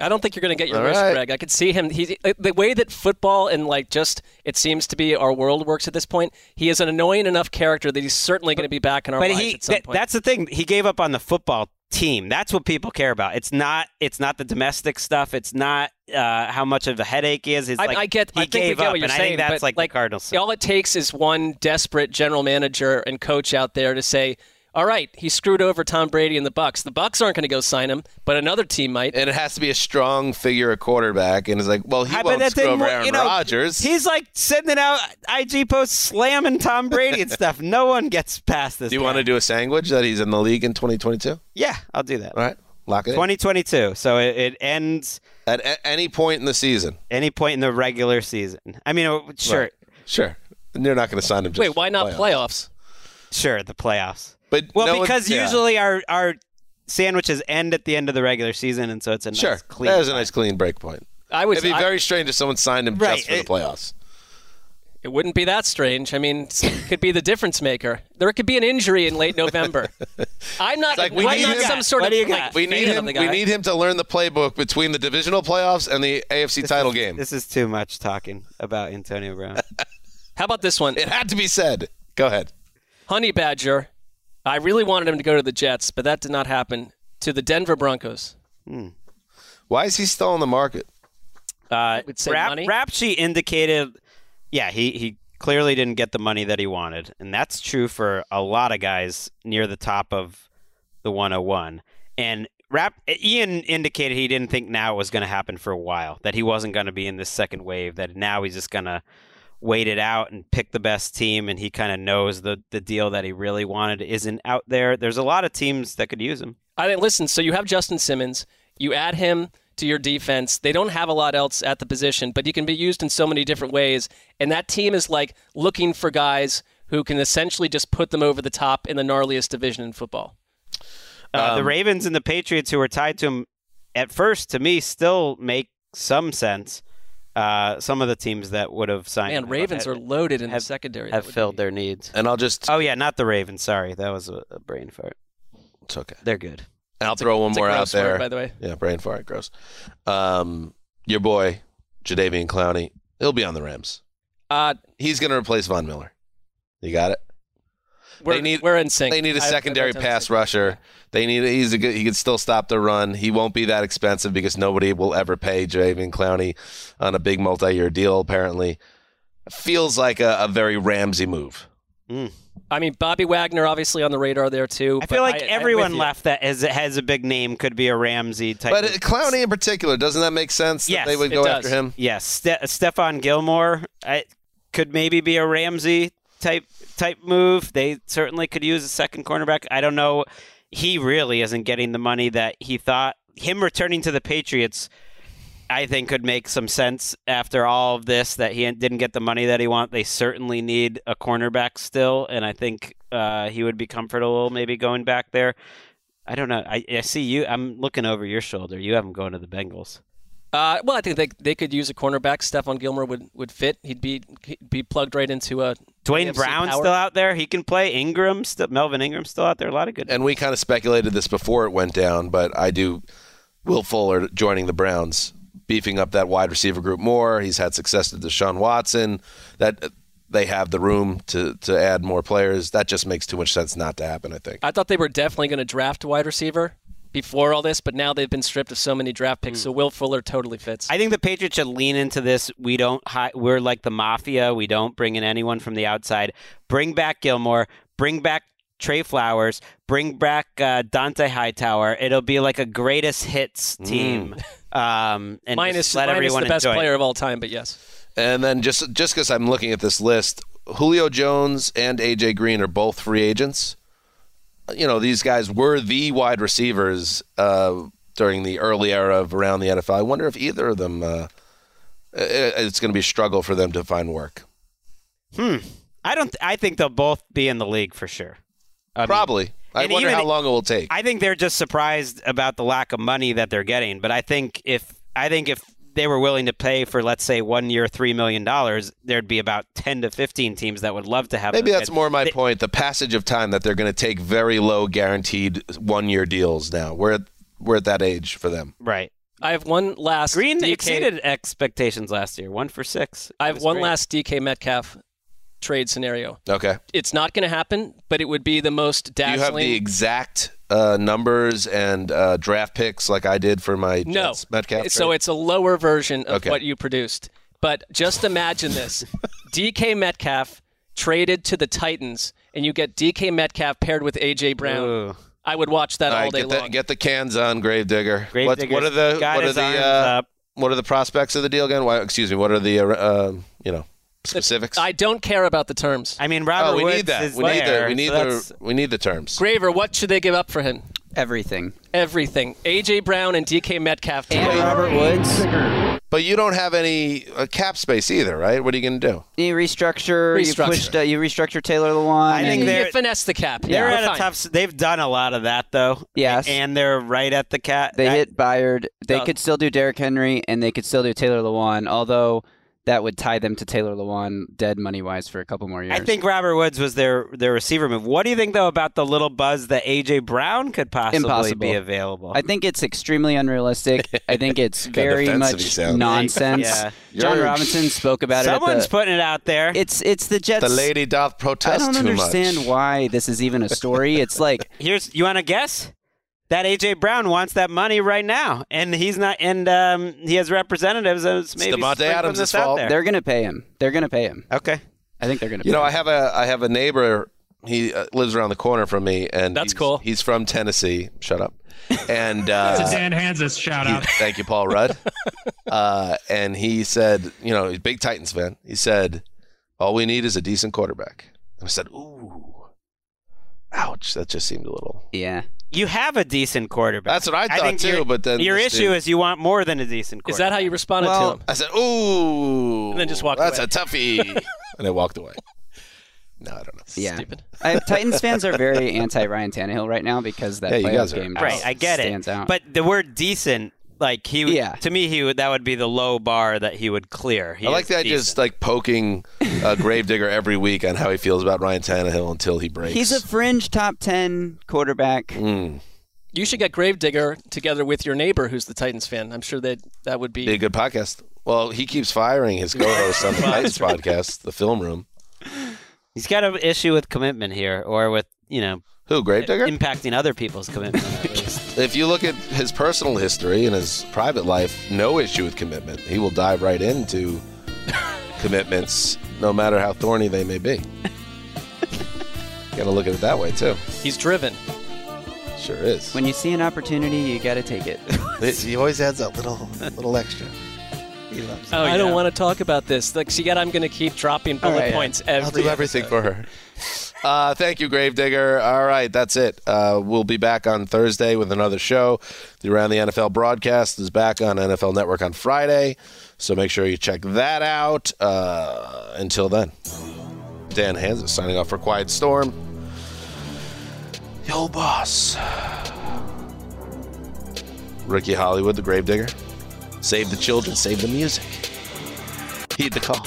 I don't think you're going to get your All wish, right. Gregg. I could see him. He, the way that football and like just it seems to be our world works at this point. He is an annoying enough character that he's certainly going to be back in our but lives he at some that- point. that's the thing he gave up on the football team that's what people care about it's not it's not the domestic stuff it's not uh, how much of a headache he is it's I, like I get. he I think we gave get up what you're and saying. i think that's but, like, the cardinals All it takes is one desperate general manager and coach out there to say, "All right, he screwed over Tom Brady and the Bucs. The Bucs aren't going to go sign him, but another team might." And it has to be a strong figure, a quarterback, and it's like, well, he Hi, but won't screw thing over Aaron you know, Rodgers. he's like sending out ig posts slamming tom brady and stuff no one gets past this Do you guy. want to do a sandwich that he's in the league in 2022? yeah i'll do that All right, lock it in. 2022 so it, it ends at a- any point in the season. any point in the regular season i mean uh, sure Right. Sure. And you're not going to sign him. Just Wait, why for not playoffs? Sure, the playoffs. But well, no one- because yeah. usually our our sandwiches end at the end of the regular season, and so it's a nice Sure, clean. that was a nice clean break point. I would. It'd be I- very strange if someone signed him Right, just for the playoffs. It wouldn't be that strange. I mean, it could be the difference maker. There could be an injury in late November. (laughs) I'm not. Like we I'm need not him, some sort of like we need him. We need him to learn the playbook between the divisional playoffs and the AFC title game. This is too much talking about Antonio Brown. (laughs) How about this one? It had to be said. Go ahead. Honey Badger. I really wanted him to go to the Jets, but that did not happen. To the Denver Broncos. Why is he still on the market? Uh, would say Rap, money? Rapchi indicated, yeah, he he clearly didn't get the money that he wanted, and that's true for a lot of guys near the top of the 101. And Rap Ian indicated he didn't think now it was going to happen for a while, that he wasn't going to be in this second wave, that now he's just going to wait it out and pick the best team, and he kind of knows the the deal that he really wanted isn't out there. There's a lot of teams that could use him. I think, listen, so you have Justin Simmons. You add him to your defense. They don't have a lot else at the position, but he can be used in so many different ways. And that team is like looking for guys who can essentially just put them over the top in the gnarliest division in football. Uh, the Um, Ravens and the Patriots, who were tied to him at first, to me, still make some sense. Uh, some of the teams that would have signed Man, Ravens have- are loaded in have, the secondary. have That would filled their needs. And I'll just. Oh yeah, not the Ravens. Sorry, that was a, a brain fart. It's okay. They're good. And I'll It's a- throw one more out gross word, there. by the way. Yeah, brain fart, gross. Um, your boy, Jadeveon Clowney, he'll be on the Rams. Uh, He's going to replace Von Miller. You got it. We're, they need we're in sync. They need a I- I secondary wrote pass rusher. They need. He's a good. He can still stop the run. He won't be that expensive because nobody will ever pay Jadeveon Clowney on a big multi-year deal. Apparently, feels like a, a very Ramsey move. I mean, Bobby Wagner obviously on the radar there too. I feel like I- everyone left that has has a big name could be a Ramsey type. But of- uh, Clowney in particular, doesn't that make sense? That Yes, they would it go does. after him. Yes, Ste- Stephon Gilmore I, could maybe be a Ramsey type type move. They certainly could use a second cornerback. I don't know. He really isn't getting the money that he thought. Him returning to the Patriots, I think, could make some sense after all of this. That he didn't get the money that he want. They certainly need a cornerback still, and I think uh, he would be comfortable maybe going back there. I don't know. I, I see you. I'm looking over your shoulder. You haven't gone to the Bengals. Uh, well, I think they they could use a cornerback. Stephon Gilmore would, would fit. He'd be he'd be plugged right into a Duane AFC Brown's power. still out there. He can play. Ingram, still, Melvin Ingram still out there. A lot of good. And we kind of speculated this before it went down, but I do. Will Fuller joining the Browns, beefing up that wide receiver group more. He's had success with Deshaun Watson. That they have the room to to add more players. That just makes too much sense not to happen. I think. I thought they were definitely going to draft a wide receiver before all this, but now they've been stripped of so many draft picks. So Will Fuller totally fits. I think the Patriots should lean into this. We don't. Hi- we're like the mafia. We don't bring in anyone from the outside. Bring back Gilmore. Bring back Trey Flowers. Bring back uh, Dont'a Hightower. It'll be like a greatest hits team. Um, and minus just let minus everyone the best enjoy it. player of all time, but yes. And then just just because I'm looking at this list, Julio Jones and AJ Green are both free agents. You know, these guys were the wide receivers uh, during the early era of around the NFL. I wonder if either of them, uh, it- it's going to be a struggle for them to find work. Hmm. I don't. I think they'll both be in the league for sure. I mean- Probably. I wonder how long it will take. I think they're just surprised about the lack of money that they're getting. But I think if I think if they were willing to pay for let's say one year three million dollars, there'd be about ten to fifteen teams that would love to have. Maybe them. that's more my point. The passage of time that they're going to take very low guaranteed one year deals now. We're at, we're at that age for them. Right. I have one last Green DK exceeded expectations last year. One for six. I have one great. last DK Metcalf trade scenario. Okay. It's not going to happen, but it would be the most Do you have the exact uh, numbers and uh, draft picks like I did for my no, Jets Metcalf? so trade? it's a lower version of Okay. what you produced. But just imagine this: (laughs) DK Metcalf traded to the Titans, and you get DK Metcalf paired with AJ Brown. Ooh. I would watch that All all, right, day get long. the, get the cans on, Gravedigger. What, what are the what are the uh, what are the prospects of the deal again? Why, excuse me. What are the uh, uh, you know specifics? I don't care about the terms. I mean, Robert oh, we Woods need that. is We need the there, we need so the we need the terms. Graver, what should they give up for him? Everything. Everything. AJ Brown and DK Metcalf. And together. Robert Woods. But you don't have any uh, cap space either, right? What are you going to do? You restructure. You Restructure. pushed. Uh, you restructure Taylor Lewan. I think and- they're- You finesse the cap. They're Yeah, at a tough. They've done a lot of that though. Yes. and they're right at the cat. They I- hit Byard. They No. could still do Derrick Henry, and they could still do Taylor Lewan. Although that would tie them to Taylor Lewan dead money wise for a couple more years. I think Robert Woods was their their receiver move. What do you think though about the little buzz that AJ Brown could possibly Impossible. be available? I think it's extremely unrealistic. I think (laughs) it's very much sounds. nonsense. Yeah. Jon You're- Robinson spoke about it. Someone's at the, putting it out there. It's it's the Jets. The lady doth protest. I don't too understand much. why this is even a story. It's like (laughs) Here's you want to guess? That AJ Brown wants that money right now, and he's not. And um, he has representatives. That's maybe Davante sprinkling Adams' this fault. they're gonna pay him. They're gonna pay him. Okay. I think they're gonna. You pay know, I have a I have a neighbor. He uh, lives around the corner from me, and That's he's, cool. He's from Tennessee. Shut up. And (laughs) uh, Dan Hanzus shout he- out. (laughs) thank you, Paul Rudd. uh, and he said, you know, he's a big Titans fan. He said, all we need is a decent quarterback. And I said, ooh, ouch. That just seemed a little. Yeah. You have a decent quarterback. That's what I thought think too. your- But then your issue dude- is you want more than a decent quarterback. Is that how you responded Well, to him? I said, ooh, And then just walked away. That's away. a toughie, (laughs) and I walked away. No, I don't know. Yeah. Stupid. I, Titans fans are very (laughs) anti Ryan Tannehill right now because that Yeah, playoff guys are. game right? I get stands it. out. But the word decent, like he, would, Yeah. to me, he would that would be the low bar that he would clear. He I like is that decent. just like poking a Gravedigger every week on how he feels about Ryan Tannehill until he breaks. he's a fringe top ten quarterback. Mm, You should get Gravedigger together with your neighbor, who's the Titans fan. I'm sure that that would be. be a good podcast. Well, he keeps firing his co-host on (laughs) the Titans podcast, the Film Room. He's got an issue with commitment here, or with you know Who Gravedigger? impacting other people's commitment. (laughs) at least. If you look at his personal history and his private life, no issue with commitment. He will dive right into (laughs) commitments, no matter how thorny they may be. (laughs) Got to look at it that way too. He's driven. Sure is. When you see an opportunity, you got to take (laughs) it. he always adds that little little extra. He loves. Oh, I don't want to talk about this. Like, so yet I'm going to keep dropping oh, bullet All right, points I'll do everything for her. Uh, thank you, Gravedigger. All right, that's it. Uh, we'll be back on Thursday with another show. The Around the NFL broadcast is back on NFL Network on Friday, so make sure you check that out. Uh, until then, Dan Hanzus signing off for Quiet Storm. Yo, boss. Ricky Hollywood, the Gravedigger. Save the children, save the music. Heed the call.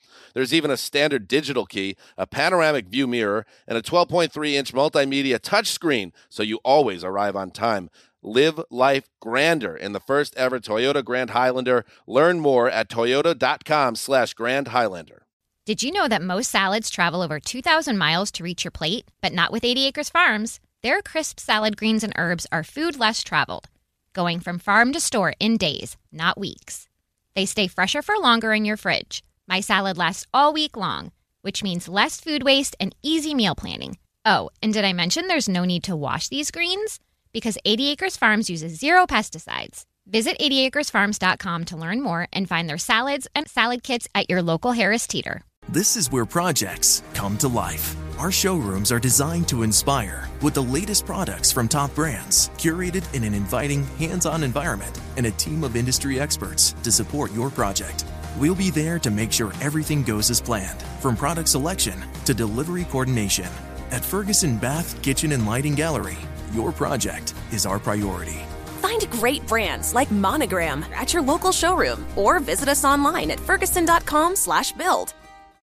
There's even a standard digital key, a panoramic view mirror, and a 12.3 inch multimedia touchscreen, so you always arrive on time. Live life grander in the first ever Toyota Grand Highlander. Learn more at toyota.com slash Grand Highlander. Did you know that most salads travel over 2,000 miles to reach your plate? But not with 80 Acres Farms. Their crisp salad greens and herbs are food less traveled, going from farm to store in days, not weeks. They stay fresher for longer in your fridge. My salad lasts all week long, which means less food waste and easy meal planning. Oh, and did I mention there's no need to wash these greens? Because 80 Acres Farms uses zero pesticides. Visit 80acresfarms.com to learn more and find their salads and salad kits at your local Harris Teeter. This is where projects come to life. Our showrooms are designed to inspire with the latest products from top brands, curated in an inviting, hands on environment, and a team of industry experts to support your project. We'll be there to make sure everything goes as planned, from product selection to delivery coordination. At Ferguson Bath, Kitchen, and Lighting Gallery, your project is our priority. Find great brands like Monogram at your local showroom or visit us online at ferguson.com/build.